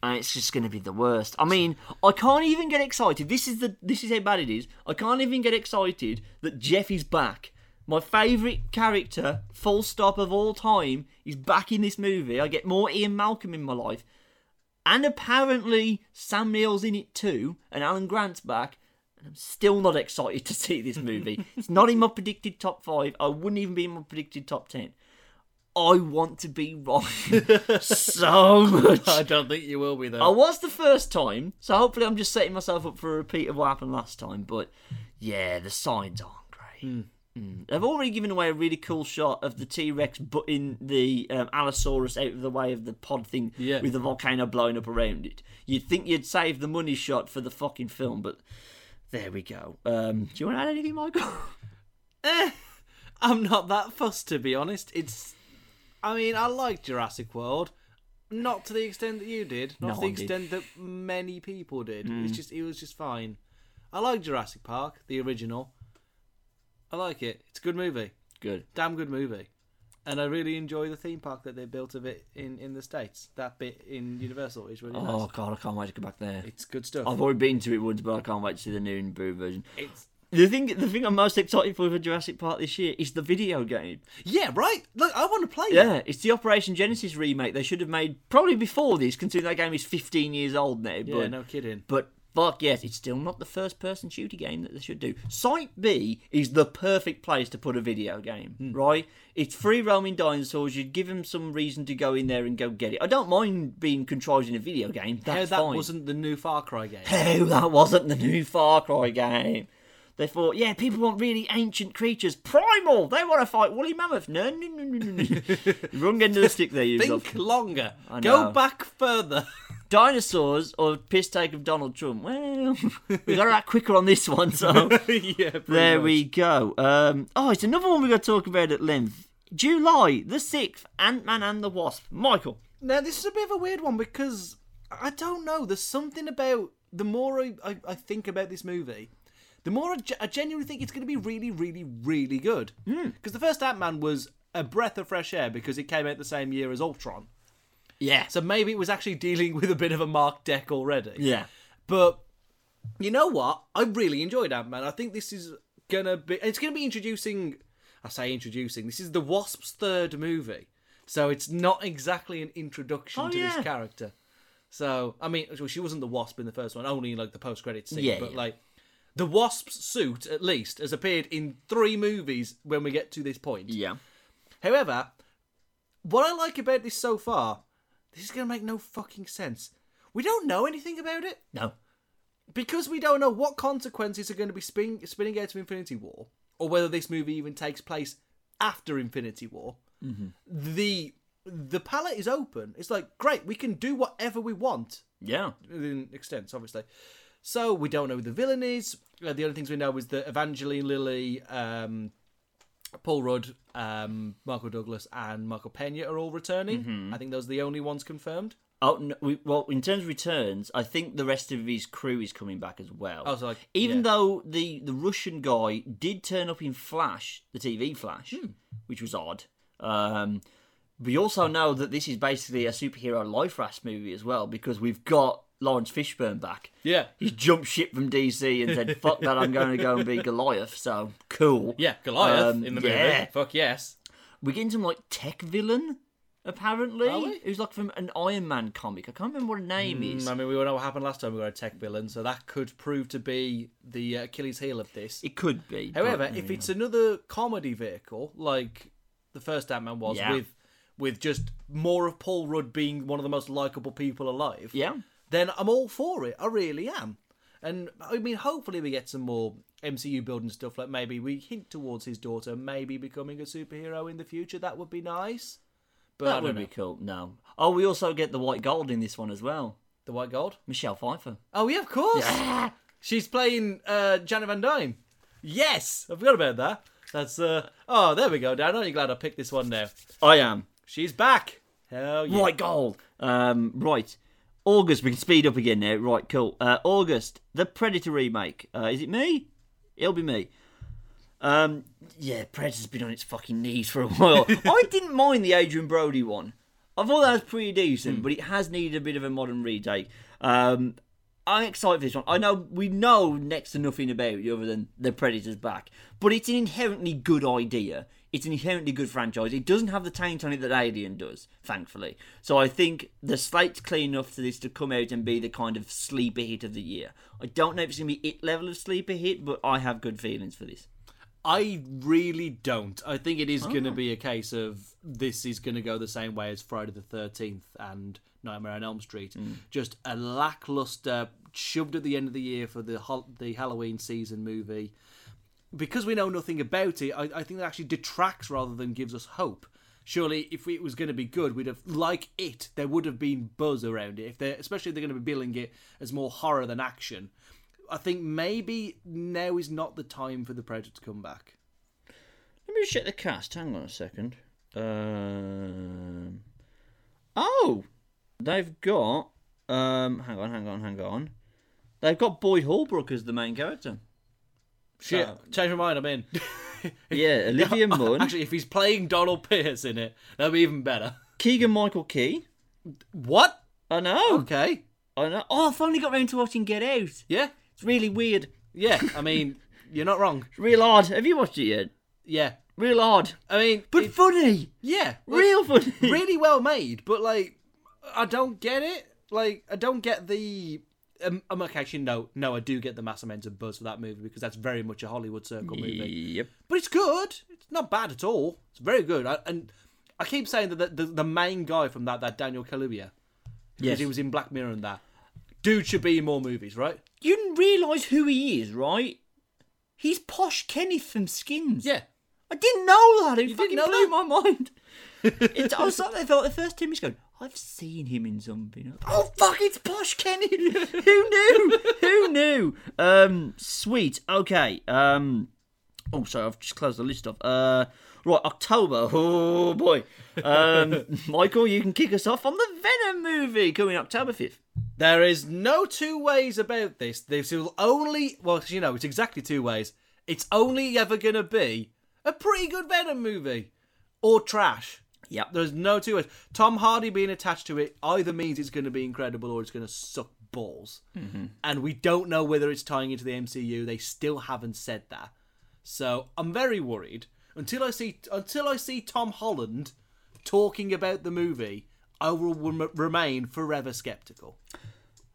and it's just going to be the worst. I mean, I can't even get excited. This is the this is how bad it is. I can't even get excited that Jeff is back My favourite character, full stop of all time, is back in this movie. I get more Ian Malcolm in my life. And apparently Sam Neill's in it too, and Alan Grant's back. And I'm still not excited to see this movie. it's not in my predicted top five. I wouldn't even be in my predicted top ten. I want to be wrong so much. I don't think you will be though. I was the first time, so hopefully I'm just setting myself up for a repeat of what happened last time. But yeah, the signs aren't great. Mm. They've already given away a really cool shot of the T Rex butting the um, Allosaurus out of the way of the pod thing Yeah. with the volcano blowing up around it. You'd think you'd save the money shot for the fucking film, but there we go. Um, do you want to add anything, Michael? Eh, I'm not that fussed to be honest. It's, I mean, I like Jurassic World, not to the extent that you did, not No to the one did. extent that many people did. It's just, it was just fine. I like Jurassic Park, the original. I like it. It's a good movie, Good. damn good movie, and I really enjoy the theme park that they built of it in in the states. That bit in Universal is really Oh nice. god, I can't wait to go back there. It's good stuff. I've already been to it once, but I can't wait to see the new and improved version. It's The thing, the thing I'm most excited for for Jurassic Park this year is the video game. yeah, right. Look, I want to play. It. Yeah, it's the Operation Genesis remake. They should have made probably before this, considering that game is 15 years old now. yeah, but, no kidding. but fuck yes, it's still not the first-person shooter game that they should do. Site B is the perfect place to put a video game, Hmm. right? It's free roaming dinosaurs. You'd give them some reason to go in there and go get it. I don't mind being contrived in a video game. That's that fine. wasn't the new Far Cry game. Oh, that wasn't the new Far Cry game. They thought, yeah, people want really ancient creatures. Primal! They want to fight woolly mammoth. No, no, no, no, no, no. Wrong end of the stick there, you Think longer. I Go back further. Dinosaurs or piss take of Donald Trump. Well, we got to act quicker on this one, so yeah, there much. we go. Um, oh, it's another one we've got to talk about at length. July the 6th, Ant Man and the Wasp. Michael. Now this is a bit of a weird one because I don't know. There's something about the more I, I, I think about this movie, the more I, ge- I genuinely think it's going to be really, really, really good. Hmm. Because the first Ant Man was a breath of fresh air because it came out the same year as Ultron. Yeah. So maybe it was actually dealing with a bit of a marked deck already. Yeah. But you know what? I really enjoyed Ant Man. I think this is gonna be. It's gonna be introducing. I say introducing. This is the Wasp's third movie, so it's not exactly an introduction Oh, to yeah. this character. So I mean, well, she wasn't the Wasp in the first one, only in like the post credit scene. Yeah, but yeah. like. The Wasp's suit, at least, has appeared in three movies when we get to this point. Yeah. However, what I like about this so far, this is going to make no fucking sense. We don't know anything about it No. because we don't know what consequences are going to be spin- spinning out of Infinity War, or whether this movie even takes place after Infinity War. Mm-hmm. The the palette is open. It's like great, we can do whatever we want Yeah. in extents, obviously. So we don't know who the villain is. Uh, the only things we know is that Evangeline Lilly, um, Paul Rudd, um, Michael Douglas, and Michael Pena are all returning. I think those are the only ones confirmed. Oh no, we, well, in terms of returns, I think the rest of his crew is coming back as well. Oh, so like Even yeah. though the the Russian guy did turn up in Flash, the TV Flash, Hmm. which was odd. Um, we also know that this is basically a superhero life raft movie as well because we've got Laurence Fishburne back. yeah, He's jumped ship from DC and said, "Fuck that, I'm going to go and be Goliath." So cool. yeah, Goliath Um, in the yeah. movie. Fuck yes. We're getting some like tech villain apparently. Are we? Who's like from an Iron Man comic. I can't remember what her name is. Mm, I mean, we all know what happened last time we got a tech villain, so that could prove to be the uh, Achilles heel of this. It could be. but, However, yeah. if it's another comedy vehicle like the first Ant Man was, Yeah. with with just more of Paul Rudd being one of the most likable people alive, yeah, then I'm all for it. I really am. And I mean, hopefully we get some more MCU building stuff. Like maybe we hint towards his daughter maybe becoming a superhero in the future. That would be nice. But that would know. be cool. No. Oh, we also get the white gold in this one as well. the White Gold. Michelle Pfeiffer. Oh yeah, of course. Yeah. She's playing uh, Janet Van Dyne. Yes, I forgot about that. That's uh. Oh, there we go, Dan. Aren't you glad I picked this one now? I am. She's back. Hell yeah. White gold. Um, right. August. We can speed up again now. Right. Cool. Uh, August. The Predator remake. Uh, is it me? It'll be me. Um, yeah, Predator's been on its fucking knees for a while. I didn't mind the Adrien Brody one. I thought that was pretty decent, but it has needed a bit of a modern retake. Um, I'm excited for this one. I know we know next to nothing about it other than the Predator's back, but it's an inherently good idea. It's an inherently good franchise. It doesn't have the taint on it that Alien does, thankfully. So I think the slate's clean enough for this to come out and be the kind of sleeper hit of the year. I don't know if it's going to be it level of sleeper hit, but I have good feelings for this. I really don't. I think it is going to oh. be a case of this is going to go the same way as Friday the 13th and Nightmare on Elm Street. Mm. Just a lackluster, shoved at the end of the year for the the Halloween season movie. Because we know nothing about it, I, I think that actually detracts rather than gives us hope. Surely, if it was going to be good, we'd have like it. There would have been buzz around it. If they, especially if they're going to be billing it as more horror than action. I think maybe now is not the time for the Predator to come back. Let me just check the cast. Hang on a second. Um, oh, they've got. Um, hang on, hang on, hang on. They've got Boyd Holbrook as the main character. Shit, So- change my mind. I'm in. Yeah, Olivia Munn, Actually, if he's playing Donald Pierce in it, that'd be even better. Keegan Michael Key. What? I know. Okay. I know. Oh, I finally got round to watching Get Out. Yeah. It's really weird. Yeah. I mean, you're not wrong. It's real odd. Have you watched it yet? Yeah. Real odd. I mean, But it- funny. yeah, Real funny. really well made. But like, I don't get it. Like, I don't get the. Um, okay, actually, no, no, I do get the mass amount of buzz for that movie because that's very much a Hollywood Circle movie. Yep. but it's good. It's not bad at all. It's very good. I, and I keep saying that the, the, the main guy from that, that Daniel Kaluuya, because Yes. he was in Black Mirror and that, dude should be in more movies, right? You didn't realise who he is, right? He's Posh Kenneth from Skins. Yeah. I didn't know that. It didn't fucking blew that? my mind. it, I was sat there, thought the first time he's going, I've seen him in something. Oh fuck, it's Posh Kenny. Who knew? Who knew? Um, sweet. Okay. Um, oh, sorry, I've just closed the list off. Uh, right, October. Oh boy. Um, Michael, you can kick us off on the Venom movie coming October fifth. There is no two ways about this. This will only, well, you know, it's exactly two ways. It's only ever going to be a pretty good Venom movie or trash. Yep. There's no two ways. Tom Hardy being attached to it either means it's going to be incredible or it's going to suck balls. Mm-hmm. And we don't know whether it's tying into the MCU. They still haven't said that. So I'm very worried. Until I see until I see Tom Holland talking about the movie, I will rem- remain forever skeptical.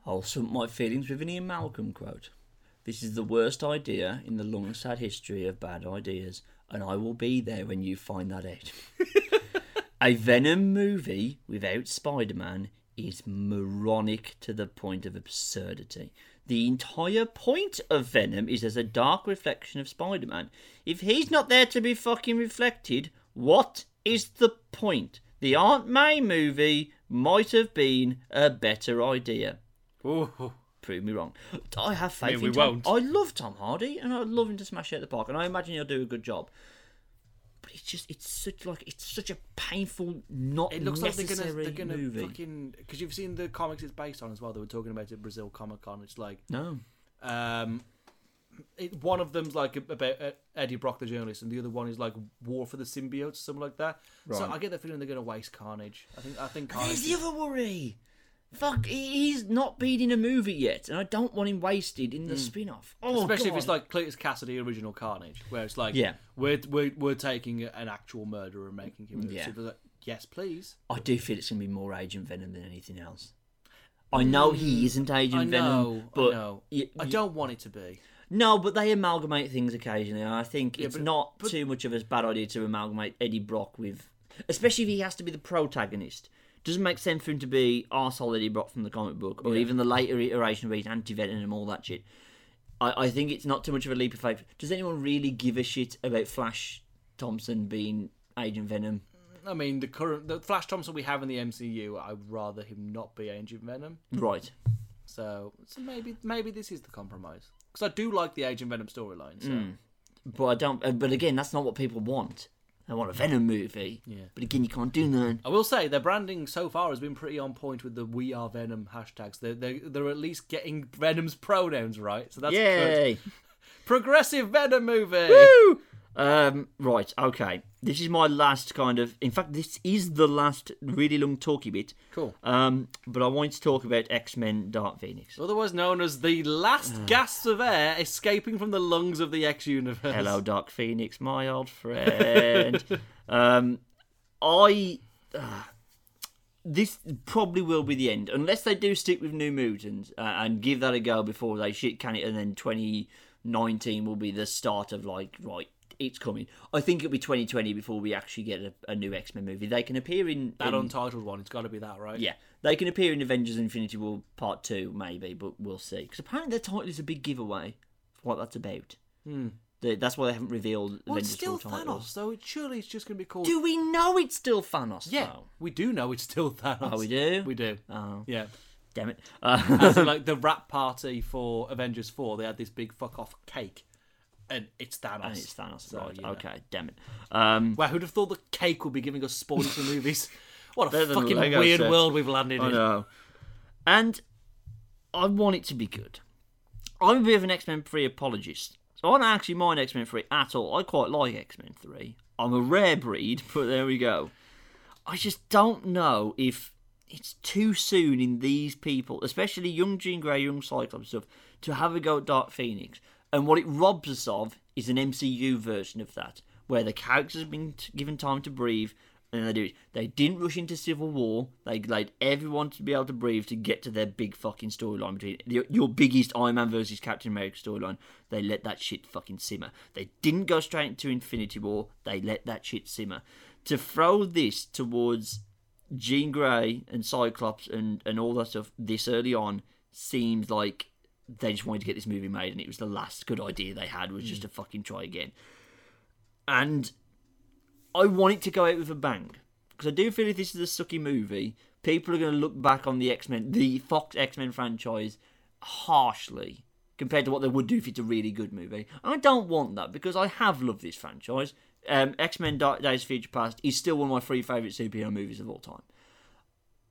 I'll sum my feelings with an Ian Malcolm quote. This is the worst idea in the long sad history of bad ideas, and I will be there when you find that out. A Venom movie without Spider Man is moronic to the point of absurdity. The entire point of Venom is as a dark reflection of Spider Man. If he's not there to be fucking reflected, what is the point? The Aunt May movie might have been a better idea. Ooh. Prove me wrong. I have faith mean, we in Tom. won't. I love Tom Hardy, and I'd love him to smash it at the park, and I imagine he'll do a good job. But it's just, it's such like, it's such a painful, not It looks like they're gonna necessary they're gonna fucking because you've seen the comics it's based on as well. They were talking about it at Brazil Comic Con. It's like No, um, it, one of them's like about uh, Eddie Brock the journalist, and the other one is like War for the Symbiotes, something like that. So I get the feeling they're gonna waste Carnage. I think I think there's Carnage. the other worry. Fuck, he's not been in a movie yet, and I don't want him wasted in the spin-off. Oh, Hmm. Especially if God. it's like Cletus Kasady original Carnage, where it's like, Yeah. we're we're, we're taking an actual murderer and making him. Yeah. So it's like, yes, please. I do feel it's gonna be more Agent Venom than anything else. I know he isn't Agent I know, Venom, but I know. y- I y- don't want it to be. No, but they amalgamate things occasionally. and I think it's but- not too much of a bad idea to amalgamate Eddie Brock with, especially if he has to be the protagonist. Doesn't make sense for him to be arsehole Eddie Brock from the comic book, or even the later iteration where he's anti-venom and all that shit. I, I think it's not too much of a leap of faith. Does anyone really give a shit about Flash Thompson being Agent Venom? I mean, the current the Flash Thompson we have in the MCU, I'd rather him not be Agent Venom. Right. So, so maybe maybe this is the compromise because I do like the Agent Venom storyline. So Hmm. But I don't. uh, But again, that's not what people want. They want a Venom movie. Yeah. But again, you can't do that. I will say their branding so far has been pretty on point with the "We Are Venom" hashtags. They're they're, they're at least getting Venom's pronouns right, so that's good. Yay! Progressive Venom movie. Woo! Um, right, okay. This is my last kind of. In fact, this is the last really long talky bit. Cool. Um, but I want to talk about X Men Dark Phoenix. Otherwise known as the last gasps of air escaping from the lungs of the X universe. Hello, Dark Phoenix, my old friend. um, I. Uh, this probably will be the end, unless they do stick with New Mutants uh, and give that a go before they shit can it, and then 2019 will be the start of like right. It's coming. I think it'll be 2020 before we actually get a, a new X Men movie. They can appear in, That in untitled one. It's got to be that, right? yeah, they can appear in Avengers Infinity War Part 2, maybe, but we'll see. Because apparently the title is a big giveaway for what that's about. Hmm. The- That's why they haven't revealed Well, it's still title. Thanos, so it, surely it's just going to be called. Do we know it's still Thanos? yeah, though? we do know it's still Thanos. Oh, we do? We do. Oh, Yeah. damn it. Uh, As like the wrap party for Avengers 4, they had this big fuck off cake. And it's Thanos. and it's Thanos, So, right. you know. Okay, damn it. Um, Wow, who'd have thought the cake would be giving us spoilers for movies? What a fucking weird world we've landed I in. know. And I want it to be good. I'm a bit of an X Men 3 apologist. So I don't actually mind X Men 3 at all. I quite like X Men 3. I'm a rare breed, but there we go. I just don't know if it's too soon in these people, especially young Jean Grey, young Cyclops stuff, to have a go at Dark Phoenix. And what it robs us of is an MCU version of that, where the characters have been t- given time to breathe, and they do it. They didn't rush into Civil War. They allowed everyone to be able to breathe to get to their big fucking storyline between your, your biggest Iron Man versus Captain America storyline. They let that shit fucking simmer. They didn't go straight into Infinity War. They let that shit simmer. To throw this towards Jean Grey and Cyclops and, and all that stuff this early on seems like they just wanted to get this movie made and it was the last good idea they had was just to fucking try again. And I want it to go out with a bang. Because I do feel if this is a sucky movie, people are going to look back on the X Men, the Fox X Men franchise, harshly compared to what they would do if it's a really good movie. And I don't want that because I have loved this franchise. Um, X Men Dark Days Future Past is still one of my three favourite superhero movies of all time.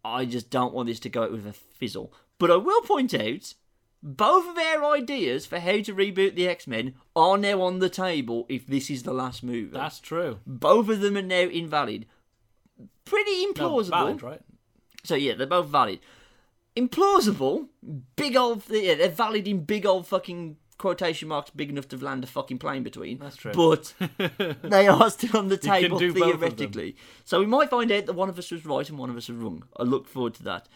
I just don't want this to go out with a fizzle. But I will point out both of their ideas for how to reboot the X Men are now on the table if this is the last movie. That's true. Both of them are now invalid. Pretty No, implausible. valid, right? So yeah, they're both valid. Implausible, big old yeah, they're valid in big old fucking quotation marks big enough to land a fucking plane between. That's true. But they are still on the table do both of them. theoretically. So we might find out that one of us was right and one of us was wrong. I look forward to that.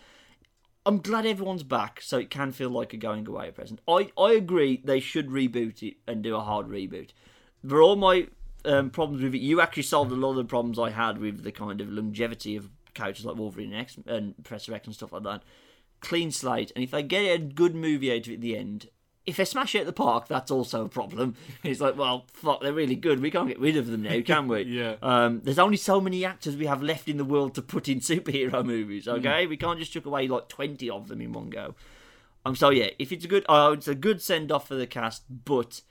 I'm glad everyone's back, so it can feel like a going away present. I, I agree they should reboot it and do a hard reboot. For all my um, problems with it, you actually solved a lot of the problems I had with the kind of longevity of characters like Wolverine and, X, and Professor X and stuff like that. Clean slate, and if they get a good movie out of it at the end, if they smash it at the park, that's also a problem. It's like, well, fuck, they're really good. We can't get rid of them now, can we? Yeah. Um, there's only so many actors we have left in the world to put in superhero movies. Okay, we can't just chuck away like twenty of them in one go. Um, so yeah, if it's a good, oh, it's a good send off for the cast, but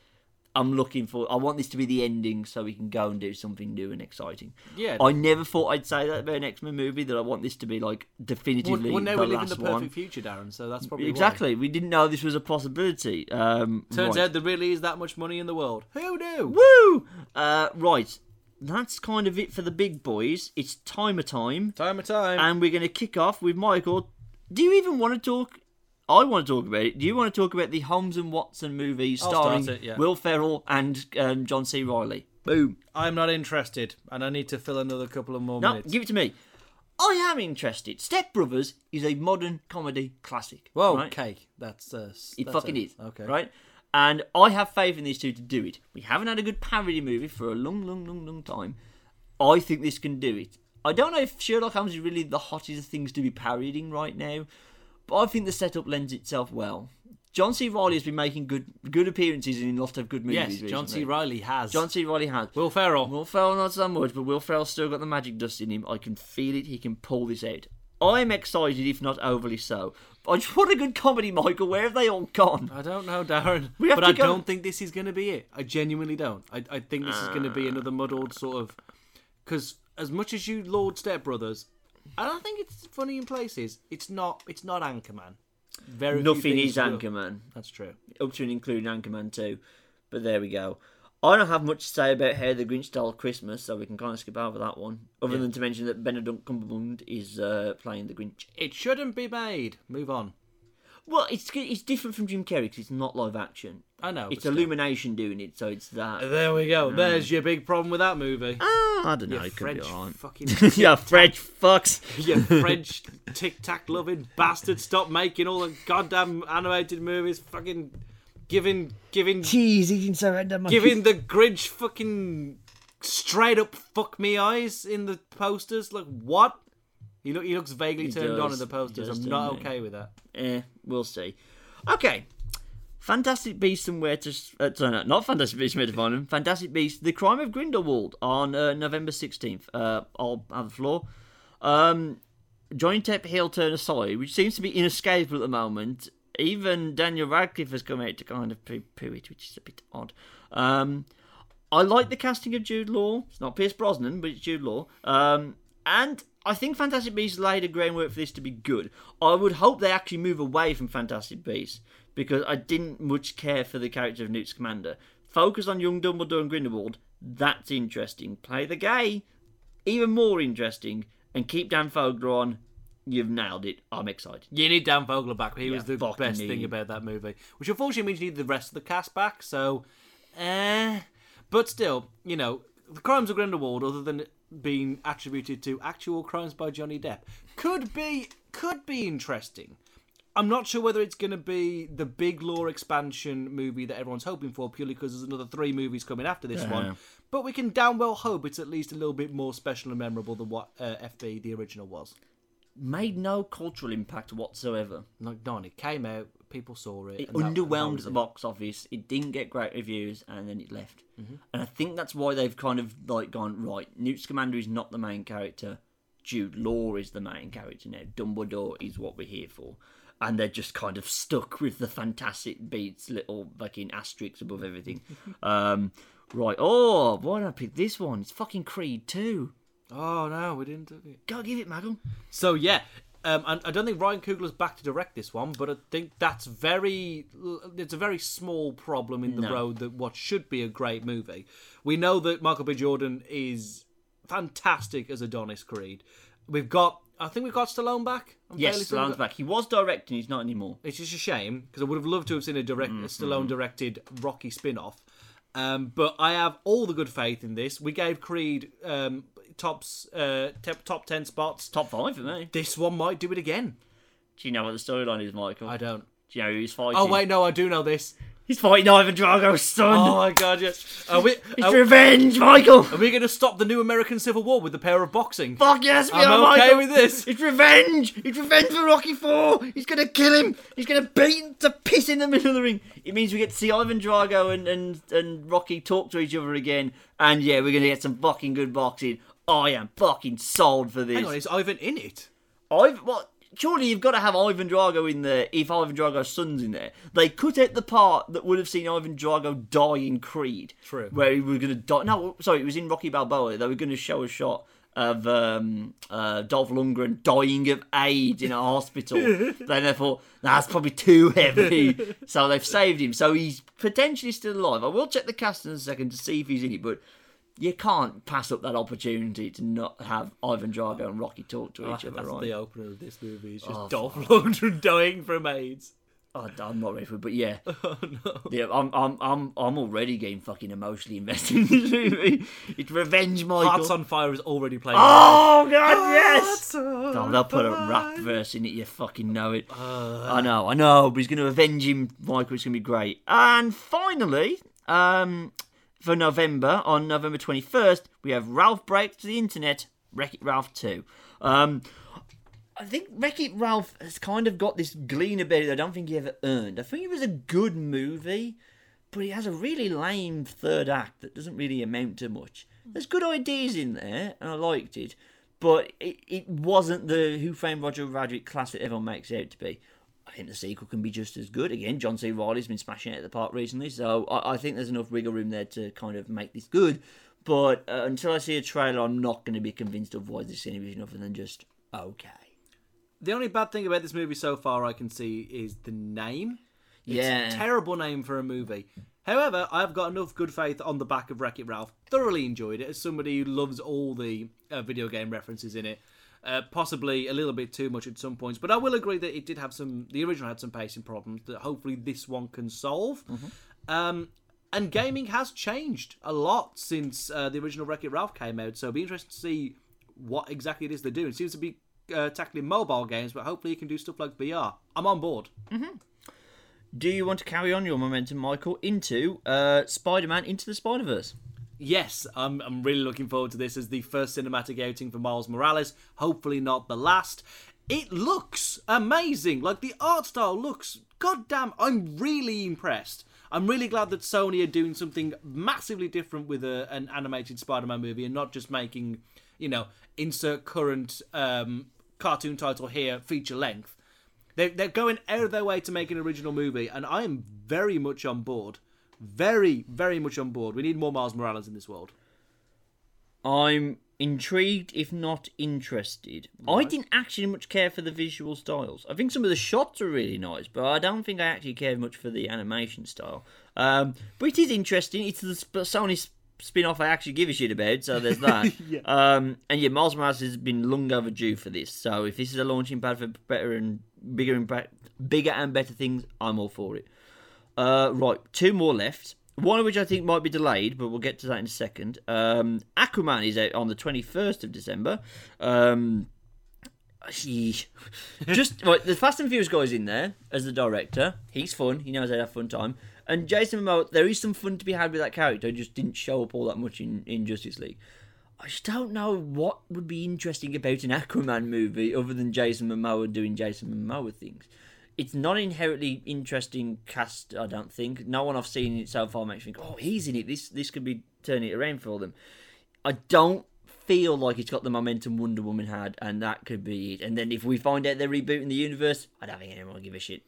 I'm looking for. I want this to be the ending so we can go and do something new and exciting. Yeah. I never thought I'd say that about an X Men movie. That I want this to be like definitively well, now the we live in the perfect one. future, Darren, so that's probably why. Exactly. We didn't know this was a possibility. Um, Turns right. out there really is that much money in the world. Who knew? Woo! Uh, right. That's kind of it for the big boys. It's timer time. Time of time. And we're going to kick off with Michael. Do you even want to talk? I want to talk about it. Do you want to talk about the Holmes and Watson movie starring it, yeah. Will Ferrell and um, John C. Reilly? Boom. I'm not interested, and I need to fill another couple of more No, minutes. give it to me. I am interested. Step Brothers is a modern comedy classic. Well, right? okay, that's uh, It that's fucking a- is. Okay, Right? And I have faith in these two to do it. We haven't had a good parody movie for a long, long, long, long time. I think this can do it. I don't know if Sherlock Holmes is really the hottest of things to be parodying right now, but I think the setup lends itself well. John C. Reilly has been making good good appearances in lots of good movies. Yes, John C. Reilly has. John C. Reilly has. Will Ferrell. Will Ferrell not so much, but Will Ferrell's still got the magic dust in him. I can feel it. He can pull this out. I'm excited, if not overly so. I just want a good comedy, Michael. Where have they all gone? I don't know, Darren, We have but to I go- don't think this is going to be it. I genuinely don't. I, I think this is going to be Ah. another muddled sort of. Because as much as you laud Step Brothers, I don't think it's funny in places. It's not. It's not Anchorman. Very Nothing is will. Anchorman. That's true. up to and including Anchorman 2. But there we go. I don't have much to say about How the Grinch Stole Christmas, so we can kind of skip over that one. Other Yeah. than to mention that Benedict Cumberbatch is uh, playing the Grinch. It shouldn't be made. Move on. Well, it's it's different from Jim Carrey because it's not live action. I know. It's. Illumination doing it, so it's that. There we go. There's your big problem with that movie. Ah, I don't know. It could be French alright. fucking yeah, French fucks. you French tic tac loving bastard. Stop making all the goddamn animated movies. Fucking giving giving Cheese eating surrender. giving the Grinch fucking straight up fuck me eyes in the posters. Like what? He look he looks vaguely He turned on in does. the posters. does, I'm not he? okay with that. Eh, we'll see. Okay. Fantastic Beasts and Where to... Uh, sorry, no, not Fantastic Beasts and Where to Find Them. Fantastic Beasts, The Crime of Grindelwald on uh, November 16th. Uh, I'll have the floor. Um, Johnny Depp heel turn aside, which seems to be inescapable at the moment. Even Daniel Radcliffe has come out to kind of poo-poo it, which is a bit odd. Um, I like the casting of Jude Law. It's not Pierce Brosnan, but it's Jude Law. Um, and I think Fantastic Beasts laid a groundwork for this to be good. I would hope they actually move away from Fantastic Beasts because I didn't much care for the character of Newt Scamander. Focus on young Dumbledore and Grindelwald. That's interesting. Play the gay. Even more interesting. And keep Dan Fogler on. You've nailed it. I'm excited. You need Dan Fogler back. He Yeah, was the best need thing about that movie. Which unfortunately means you need the rest of the cast back. So, eh. But still, you know, the crimes of Grindelwald, other than being attributed to actual crimes by Johnny Depp, could be could be interesting. I'm not sure whether it's going to be the big lore expansion movie that everyone's hoping for, purely because there's another three movies coming after this Yeah. one. But we can damn well hope it's at least a little bit more special and memorable than what uh, FB the original was. Made no cultural impact whatsoever. Like, none. It came out, people saw it. It and that- that underwhelmed the it. box office. It didn't get great reviews, and then it left. Mm-hmm. And I think that's why they've kind of like gone right. Newt Scamander is not the main character. Jude Law is the main character now. Dumbledore is what we're here for, and they're just kind of stuck with the fantastic beats, little fucking asterisks above everything. um, right. Oh, why did I pick this one? It's fucking Creed two. Oh no, we didn't do it. Go give it, Maggle. So yeah, um, and I don't think Ryan Coogler's back to direct this one, but I think that's very. It's a very small problem in the No. road that what should be a great movie. We know that Michael B. Jordan is fantastic as Adonis Creed. We've got. I think we've got Stallone back. I'm Yes, Stallone's back. He was directing. He's not anymore. It's just a shame because I would have loved to have seen a direct Mm-hmm. a Stallone directed Rocky spin off. Um, but I have all the good faith in this. We gave Creed um, tops uh, te- top ten spots. Top five for me. This one might do it again. Do you know what the storyline is, Michael? I don't. Do you know who he's fighting? Oh wait, no, I do know this. He's fighting Ivan Drago's son. Oh my god, yes. Are we? it's Are, revenge, Michael. are we going to stop the new American Civil War with the pair of boxing? Fuck yes, we I'm are, okay Michael. with this. It's revenge. It's revenge for Rocky Four. He's gonna kill him. He's gonna beat him to piss in the middle of the ring. It means we get to see Ivan Drago and and and Rocky talk to each other again. And yeah, we're gonna get some fucking good boxing. I am fucking sold for this. Hang on, is Ivan in it? I've what? Surely you've got to have Ivan Drago in there. If Ivan Drago's son's in there, they cut out the part that would have seen Ivan Drago die in Creed. True. Where he was going to die. No, sorry, it was in Rocky Balboa. They were going to show a shot of um, uh, Dolph Lundgren dying of AIDS in a hospital. then they thought that's probably too heavy, so they've saved him. So he's potentially still alive. I will check the cast in a second to see if he's in it, but. You can't pass up that opportunity to not have Ivan Drago and Rocky talk to each other, right? The opener of this movie. It's just Oh, Dolph Lundgren dying from AIDS. Oh, I'm not ready for it, but yeah, Oh no. yeah, I'm, I'm, I'm, I'm already getting fucking emotionally invested in this movie. It's revenge, Michael. Hearts on Fire is already playing. oh God, yes! Oh, they'll put a rap verse in it. You fucking know it. Uh, I know, I know, but he's going to avenge him, Michael. It's going to be great. And finally, um, for November, on November 21st, we have Ralph Breaks the Internet, Wreck It Ralph 2. Um, I think Wreck It Ralph has kind of got this glean about it that I don't think he ever earned. I think it was a good movie, but it has a really lame third act that doesn't really amount to much. There's good ideas in there, and I liked it, but it, it wasn't the Who Framed Roger Rabbit class that everyone makes it out to be. I think the sequel can be just as good. Again, John C. Reilly's been smashing it at the park recently, so I, I think there's enough wiggle room there to kind of make this good. But uh, until I see a trailer, I'm not going to be convinced of why this is nothing than just okay. the only bad thing about this movie so far I can see is the name. It's Yeah. a terrible name for a movie. However, I've got enough good faith on the back of Wreck It Ralph. Thoroughly enjoyed it as somebody who loves all the uh, video game references in it. Uh, possibly a little bit too much at some points, but I will agree that it did have some. The original had some pacing problems that hopefully this one can solve. Um, and gaming has changed a lot since uh, the original Wreck It Ralph came out, so it'll be interesting to see what exactly it is they're doing. It seems to be uh, tackling mobile games, but hopefully you can do stuff like VR. I'm on board. Do you want to carry on your momentum, Michael, into uh, Spider-Man Into the Spider-Verse? Yes, I'm, I'm really looking forward to this as the first cinematic outing for Miles Morales. Hopefully, not the last. It looks amazing. Like, the art style looks. Goddamn, I'm really impressed. I'm really glad that Sony are doing something massively different with a, an animated Spider Man movie and not just making, you know, insert current um, cartoon title here, feature length. They're, they're going out of their way to make an original movie, and I am very much on board. Very, very much on board. We need more Miles Morales in this world. I'm intrigued, if not interested. I didn't actually much care for the visual styles. I think some of the shots are really nice, but I don't think I actually cared much for the animation style. Um, but it is interesting. It's the Sony sp- spin-off I actually give a shit about, so there's that. Yeah. um, and yeah, Miles Morales has been long overdue for this. So if this is a launching pad for better and bigger and be- bigger and better things, I'm all for it. Uh, right, two more left. One of which I think might be delayed, but we'll get to that in a second. Um, Aquaman is out on the 21st of December. Um, he, just right, the Fast and Furious guy's in there as the director. He's fun. He knows how to have fun time. And Jason Momoa, there is some fun to be had with that character. Just didn't show up all that much in, in Justice League. I just don't know what would be interesting about an Aquaman movie other than Jason Momoa doing Jason Momoa things. It's not inherently interesting cast, I don't think. No one I've seen it so far makes me think, oh, he's in it. This this could be turning it around for them. I don't feel like it's got the momentum Wonder Woman had, and that could be it. And then if we find out they're rebooting the universe, I don't think anyone will give a shit.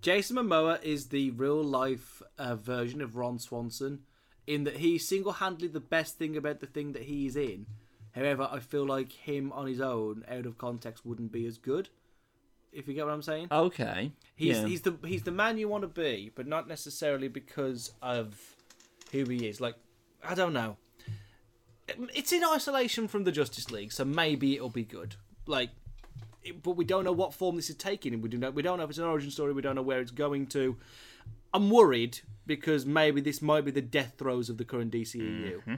Jason Momoa is the real life uh, version of Ron Swanson in that he's single handedly the best thing about the thing that he's in. However, I feel like him on his own, out of context, wouldn't be as good. If you get what I'm saying, Okay. he's yeah. he's the he's the man you want to be, but not necessarily because of who he is. Like I don't know. It's in isolation from the Justice League, so maybe it'll be good. Like, but we don't know what form this is taking, and we do know we don't know if it's an origin story. We don't know where it's going to. I'm worried because maybe this might be the death throes of the current DCEU. Mm-hmm.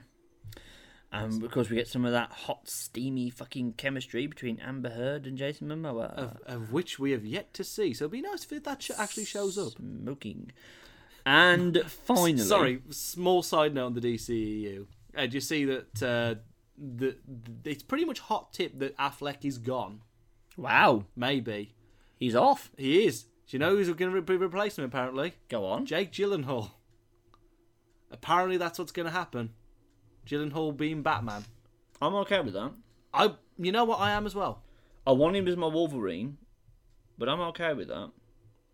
Um, because we get some of that hot, steamy fucking chemistry between Amber Heard and Jason Momoa. Of, of which we have yet to see. So it'd be nice if that sh- actually shows up. Smoking. And finally. Sorry, small side note on the DCEU. Uh, do you see that uh, the, the it's pretty much hot tip that Affleck is gone? Wow. Maybe He's off. he is. Do you know who's going to be replacing him? Apparently, Go on. Jake Gyllenhaal. Apparently, that's what's going to happen. Gyllenhaal being Batman. I'm okay with that. I, you know what, I am as well. I want him as my Wolverine, but I'm okay with that.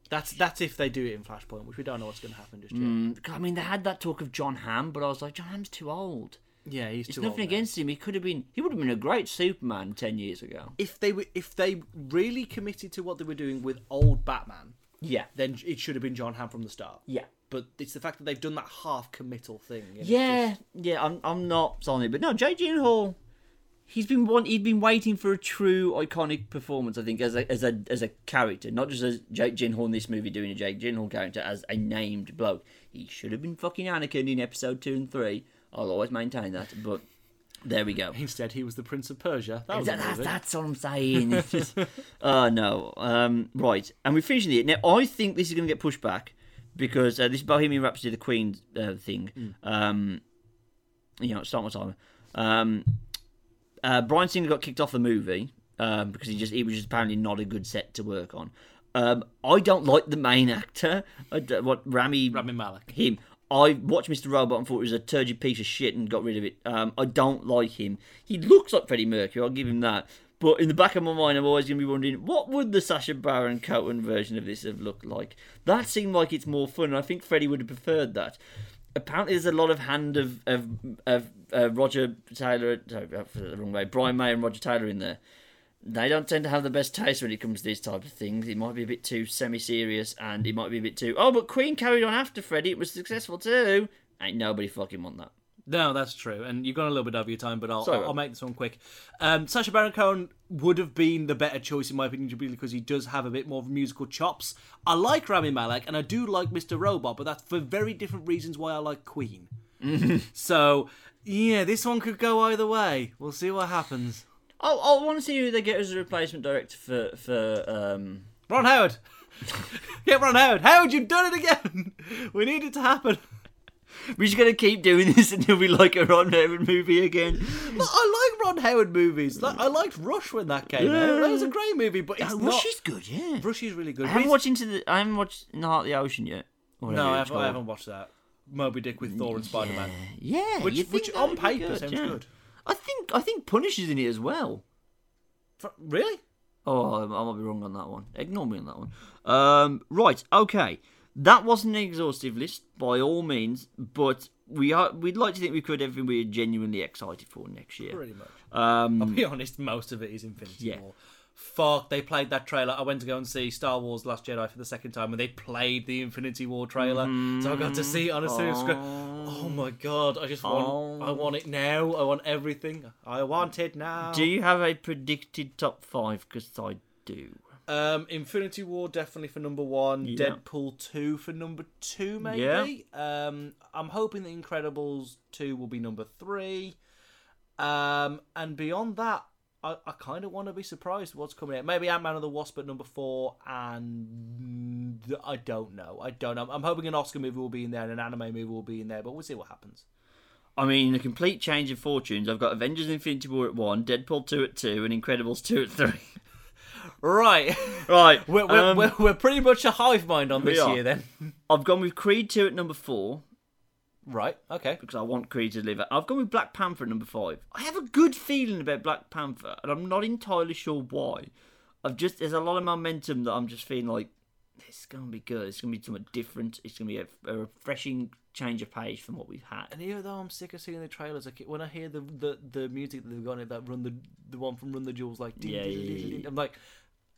That's that's if they do it in Flashpoint, which we don't know what's going to happen just yet. Mm, I mean, they had that talk of John Hamm, but I was like, John Hamm's too old. Yeah, he's It's too nothing old now. against him. He could have been. He would have been a great Superman ten years ago. If they were, if they really committed to what they were doing with old Batman, Yeah. then it should have been John Hamm from the start. Yeah. But it's the fact that they've done that half committal thing. and it's Yeah, just- yeah, I'm I'm not on it, but no, Jay Gyllenhaal, he's been want he'd been waiting for a true iconic performance. I think as a as a as a character, not just as Jake Gyllenhaal in this movie doing a Jake Gyllenhaal character as a named bloke. He should have been fucking Anakin in episode two and three. I'll always maintain that, but there we go. Instead, he was the Prince of Persia. That was That- that's, amazing. that's what I'm saying. It's just, oh no. Um, right, and we're finishing it now. I think this is going to get pushed back because uh, this Bohemian Rhapsody, the Queen uh, thing. Um, you know, start my time. Um, uh, Bryan Singer got kicked off the movie um, because he just he was just apparently not a good set to work on. Um, I don't like the main actor. What Rami Rami Malek. him. I watched Mr. Robot and thought it was a turgid piece of shit and got rid of it. Um, I don't like him. He looks like Freddie Mercury, I'll give him that. But in the back of my mind, I'm always going to be wondering, what would the Sacha Baron Cohen version of this have looked like? That seemed like it's more fun, and I think Freddie would have preferred that. Apparently, there's a lot of hand of of, of uh, Roger Taylor, sorry, the wrong way, Brian May and Roger Taylor in there. they don't tend to have the best taste when it comes to these type of things. It might be a bit too semi-serious, and it might be a bit too. Oh, but Queen carried on after Freddie. It was successful too. Ain't nobody fucking want that. No, that's true, and you've gone a little bit over your time, but I'll Sorry, I'll, I'll make this one quick. Um, Sacha Baron Cohen would have been the better choice in my opinion, because he does have a bit more of musical chops. I like Rami Malek, and I do like Mr. Robot, but that's for very different reasons why I like Queen. so yeah, this one could go either way. We'll see what happens. Oh, I want to see who they get as a replacement director for for. Um... Ron Howard, get Ron Howard. Howard, you've done it again. we need it to happen. We're just gonna keep doing this until we like a Ron Howard movie again. I like Ron Howard movies. Like, I liked Rush when that came out. That was a great movie, but it's not. Rush is good, yeah. Rush is really good. I haven't watched into the. I haven't watched In the Heart of the Ocean yet. No, I haven't, I haven't watched that. Moby Dick with Thor and Spider Man. Yeah, Which, which on paper sounds yeah. good. I think I think Punisher's in it as well. For- really? Oh, I I might be wrong on that one. Ignore me on that one. Um, right, okay. That wasn't an exhaustive list by all means, but we are we'd like to think we could everything we're genuinely excited for next year. Pretty much. Um, I'll be honest, most of it is Infinity Yeah. War. Fuck, they played that trailer. I went to go and see Star Wars Last Jedi for the second time, and they played the Infinity War trailer. So I got to see it on a cinema screen. Oh my god, I just want I want it now. I want everything. I want it now. do you have a predicted top five? Because I do. Um, Infinity War definitely for number one. Yeah. Deadpool two for number two, maybe. Um, I'm hoping the Incredibles two will be number three. Um, and beyond that, I, I kind of want to be surprised what's coming out. Maybe Ant Man and the Wasp at number four, and I don't know. I don't know. I'm hoping an Oscar movie will be in there and an anime movie will be in there, but we'll see what happens. I mean, a complete change of fortunes. I've got Avengers: Infinity War at one, Deadpool two at two, and Incredibles two at three. Right, right, we're, we're, um, we're, we're pretty much a hive mind on this year then. I've gone with Creed two at number four. Right, okay. because I want Creed to live. I've gone with Black Panther at number five. I have a good feeling about Black Panther, and I'm not entirely sure why. I've just there's a lot of momentum that I'm just feeling like this is gonna be good. It's gonna be something different. It's gonna be a, a refreshing change of pace from what we've had. And even though I'm sick of seeing the trailers, I keep, when I hear the, the the music that they've got in it, that run the the one from Run the Jewels, like ding, Yeah, ding, yeah, ding, yeah, ding, yeah. ding, I'm like,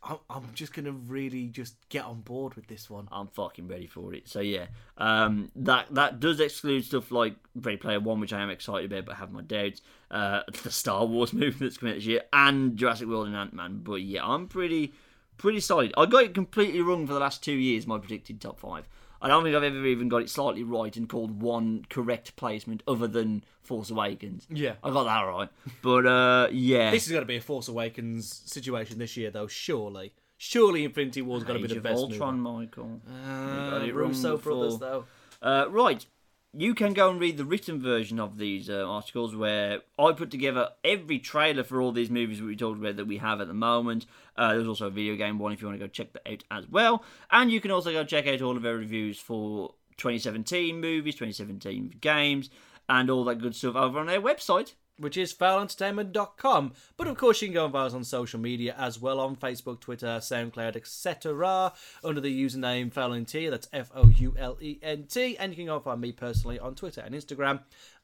I'm, I'm just gonna really just get on board with this one. I'm fucking ready for it. So yeah, um, that that does exclude stuff like Ready Player One, which I am excited about, but have my doubts. Uh, the Star Wars movie that's coming this year, and Jurassic World and Ant Man. But yeah, I'm pretty pretty solid. I got it completely wrong for the last two years. My predicted top five. I don't think I've ever even got it slightly right and called one correct placement other than Force Awakens. Yeah. I got that right. But uh, yeah, This is gonna be a Force Awakens situation this year, though. Surely, surely Infinity War's gonna be the best Ultron, movie. Michael. Uh, got it wrong Russo brothers, though. Uh, right. You can go and read the written version of these uh, articles where I put together every trailer for all these movies we talked about that we have at the moment. Uh, there's also a video game one if you want to go check that out as well. And you can also go check out all of our reviews for 2017 movies, 2017 games, and all that good stuff over on our website. Which is foulentertainment.com. But of course, you can go and find us on social media as well on Facebook, Twitter, SoundCloud, etc. under the username Foulent. That's F O U L E N T. And you can go and find me personally on Twitter and Instagram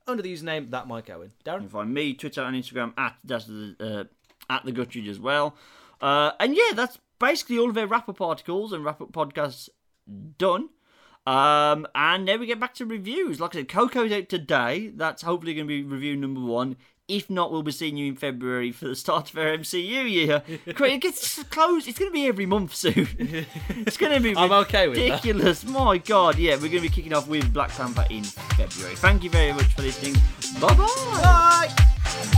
under the username That Mike Owen. Darren? You can find me, Twitter and Instagram at uh, at the Guttridge as well. Uh, and yeah, that's basically all of our wrap up articles and wrap up podcasts done. Um, and then we get back to reviews. Like I said, Coco's out today. That's hopefully going to be review number one. If not, we'll be seeing you in February for the start of our MCU year. Great, it gets close. It's going to be every month soon. it's going to be I'm okay with that. ridiculous. My God, yeah, we're going to be kicking off with Black Panther in February. Thank you very much for listening. Bye bye. Bye!